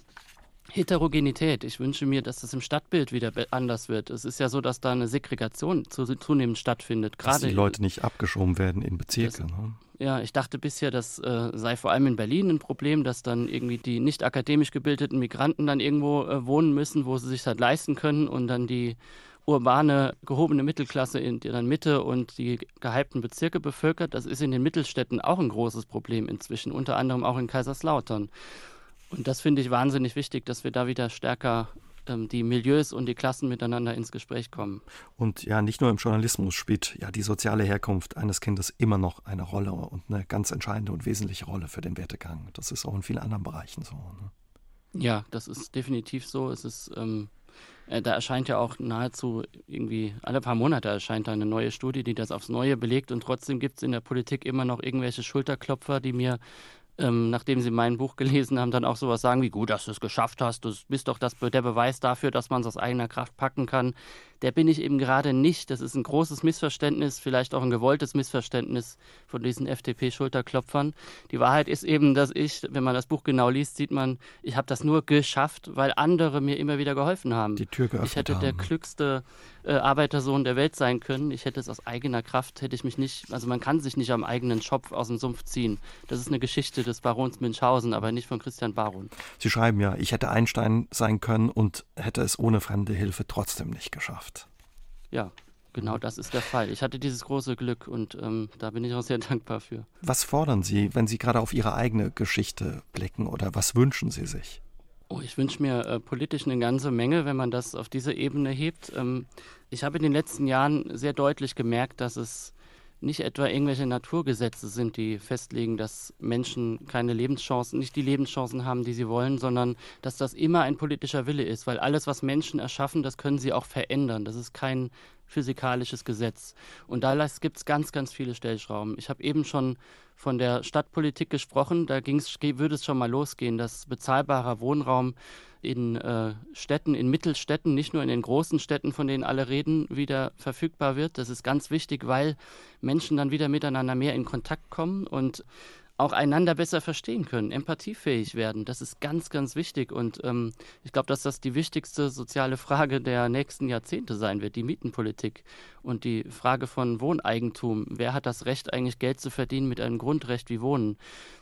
[SPEAKER 3] Heterogenität. Ich wünsche mir, dass das im Stadtbild wieder anders wird. Es ist ja so, dass da eine Segregation zunehmend stattfindet.
[SPEAKER 2] Gerade dass die Leute nicht abgeschoben werden in Bezirke. Das, ne?
[SPEAKER 3] Ja, ich dachte bisher, das äh, sei vor allem in Berlin ein Problem, dass dann irgendwie die nicht akademisch gebildeten Migranten dann irgendwo äh, wohnen müssen, wo sie sich halt leisten können und dann die urbane, gehobene Mittelklasse in der Mitte und die gehypten Bezirke bevölkert. Das ist in den Mittelstädten auch ein großes Problem inzwischen, unter anderem auch in Kaiserslautern. Und das finde ich wahnsinnig wichtig, dass wir da wieder stärker die Milieus und die Klassen miteinander ins Gespräch kommen.
[SPEAKER 2] Und ja, nicht nur im Journalismus spielt ja die soziale Herkunft eines Kindes immer noch eine Rolle und eine ganz entscheidende und wesentliche Rolle für den Wertegang. Das ist auch in vielen anderen Bereichen so. Ne?
[SPEAKER 3] Ja, das ist definitiv so. Es ist ähm, äh, da erscheint ja auch nahezu irgendwie alle paar Monate erscheint da eine neue Studie, die das aufs Neue belegt und trotzdem gibt es in der Politik immer noch irgendwelche Schulterklopfer, die mir ähm, nachdem sie mein Buch gelesen haben, dann auch sowas sagen wie, gut, dass du es geschafft hast, du bist doch das, der Beweis dafür, dass man es aus eigener Kraft packen kann. Der bin ich eben gerade nicht. Das ist ein großes Missverständnis, vielleicht auch ein gewolltes Missverständnis von diesen FDP-Schulterklopfern. Die Wahrheit ist eben, dass ich, wenn man das Buch genau liest, sieht man, ich habe das nur geschafft, weil andere mir immer wieder geholfen haben.
[SPEAKER 2] Die Tür geöffnet
[SPEAKER 3] Ich hätte
[SPEAKER 2] haben.
[SPEAKER 3] der klügste äh, Arbeitersohn der Welt sein können. Ich hätte es aus eigener Kraft, hätte ich mich nicht, also man kann sich nicht am eigenen Schopf aus dem Sumpf ziehen. Das ist eine Geschichte des Barons Münchhausen, aber nicht von Christian Baron.
[SPEAKER 2] Sie schreiben ja, ich hätte Einstein sein können und hätte es ohne fremde Hilfe trotzdem nicht geschafft.
[SPEAKER 3] Ja, Genau, das ist der Fall. Ich hatte dieses große Glück und ähm, da bin ich auch sehr dankbar für.
[SPEAKER 2] Was fordern Sie, wenn Sie gerade auf Ihre eigene Geschichte blicken oder was wünschen Sie sich?
[SPEAKER 3] Oh, ich wünsche mir äh, politisch eine ganze Menge, wenn man das auf diese Ebene hebt. Ähm, ich habe in den letzten Jahren sehr deutlich gemerkt, dass es nicht etwa irgendwelche Naturgesetze sind, die festlegen, dass Menschen keine Lebenschancen, nicht die Lebenschancen haben, die sie wollen, sondern dass das immer ein politischer Wille ist, weil alles, was Menschen erschaffen, das können sie auch verändern. Das ist kein physikalisches Gesetz. Und da gibt es ganz, ganz viele Stellschrauben. Ich habe eben schon von der Stadtpolitik gesprochen. Da ging's, würde es schon mal losgehen, dass bezahlbarer Wohnraum in äh, Städten, in Mittelstädten, nicht nur in den großen Städten, von denen alle reden, wieder verfügbar wird. Das ist ganz wichtig, weil Menschen dann wieder miteinander mehr in Kontakt kommen und auch einander besser verstehen können, empathiefähig werden. Das ist ganz, ganz wichtig. Und ähm, ich glaube, dass das die wichtigste soziale Frage der nächsten Jahrzehnte sein wird, die Mietenpolitik und die Frage von Wohneigentum. Wer hat das Recht, eigentlich Geld zu verdienen mit einem Grundrecht wie Wohnen?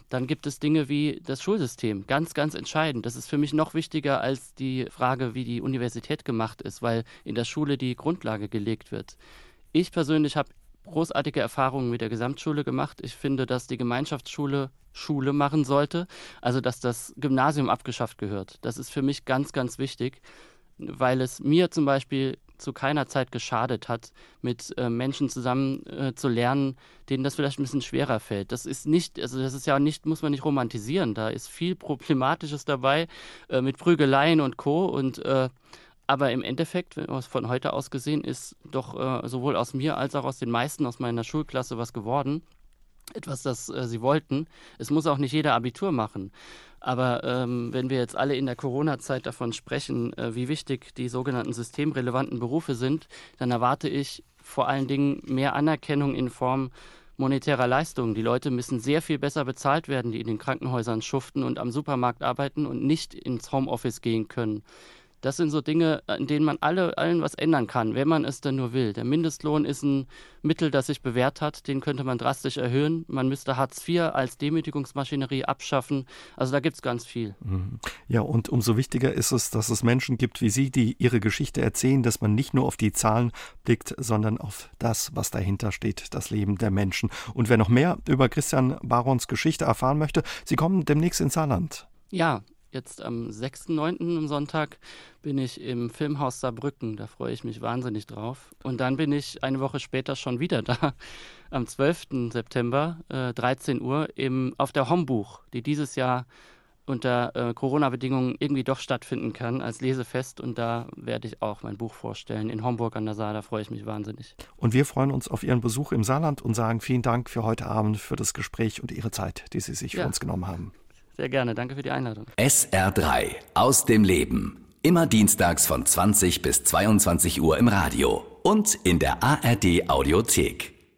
[SPEAKER 3] Dann gibt es Dinge wie das Schulsystem. Ganz, ganz entscheidend. Das ist für mich noch wichtiger als die Frage, wie die Universität gemacht ist, weil in der Schule die Grundlage gelegt wird. Ich persönlich habe großartige Erfahrungen mit der Gesamtschule gemacht. Ich finde, dass die Gemeinschaftsschule Schule machen sollte, also dass das Gymnasium abgeschafft gehört. Das ist für mich ganz, ganz wichtig, weil es mir zum Beispiel zu keiner Zeit geschadet hat, mit äh, Menschen zusammen äh, zu lernen, denen das vielleicht ein bisschen schwerer fällt. Das ist nicht, also das ist ja nicht, muss man nicht romantisieren. Da ist viel Problematisches dabei äh, mit Prügeleien und Co. Und äh, aber im Endeffekt, von heute aus gesehen, ist doch äh, sowohl aus mir als auch aus den meisten aus meiner Schulklasse was geworden. Etwas, das äh, sie wollten. Es muss auch nicht jeder Abitur machen. Aber ähm, wenn wir jetzt alle in der Corona-Zeit davon sprechen, äh, wie wichtig die sogenannten systemrelevanten Berufe sind, dann erwarte ich vor allen Dingen mehr Anerkennung in Form monetärer Leistungen. Die Leute müssen sehr viel besser bezahlt werden, die in den Krankenhäusern schuften und am Supermarkt arbeiten und nicht ins Homeoffice gehen können Das sind so Dinge, in denen man alle, allen was ändern kann, wenn man es denn nur will. Der Mindestlohn ist ein Mittel, das sich bewährt hat. Den könnte man drastisch erhöhen. Man müsste Hartz IV als Demütigungsmaschinerie abschaffen. Also da gibt es ganz viel.
[SPEAKER 2] Mhm. Ja, und umso wichtiger ist es, dass es Menschen gibt wie Sie, die ihre Geschichte erzählen, dass man nicht nur auf die Zahlen blickt, sondern auf das, was dahinter steht, das Leben der Menschen. Und wer noch mehr über Christian Barons Geschichte erfahren möchte, Sie kommen demnächst ins Saarland.
[SPEAKER 3] Ja, jetzt am 6.9. am Sonntag bin ich im Filmhaus Saarbrücken. Da freue ich mich wahnsinnig drauf. Und dann bin ich eine Woche später schon wieder da, am 12. September, äh, 13 Uhr, im, auf der Hombuch, die dieses Jahr unter äh, Corona-Bedingungen irgendwie doch stattfinden kann als Lesefest. Und da werde ich auch mein Buch vorstellen in Homburg an der Saar. Da freue ich mich wahnsinnig.
[SPEAKER 2] Und wir freuen uns auf Ihren Besuch im Saarland und sagen vielen Dank für heute Abend, für das Gespräch und Ihre Zeit, die Sie sich ja. für uns genommen haben.
[SPEAKER 3] Sehr gerne, danke für die Einladung.
[SPEAKER 1] SR3 aus dem Leben. Immer dienstags von 20 bis 22 Uhr im Radio und in der ARD Audiothek.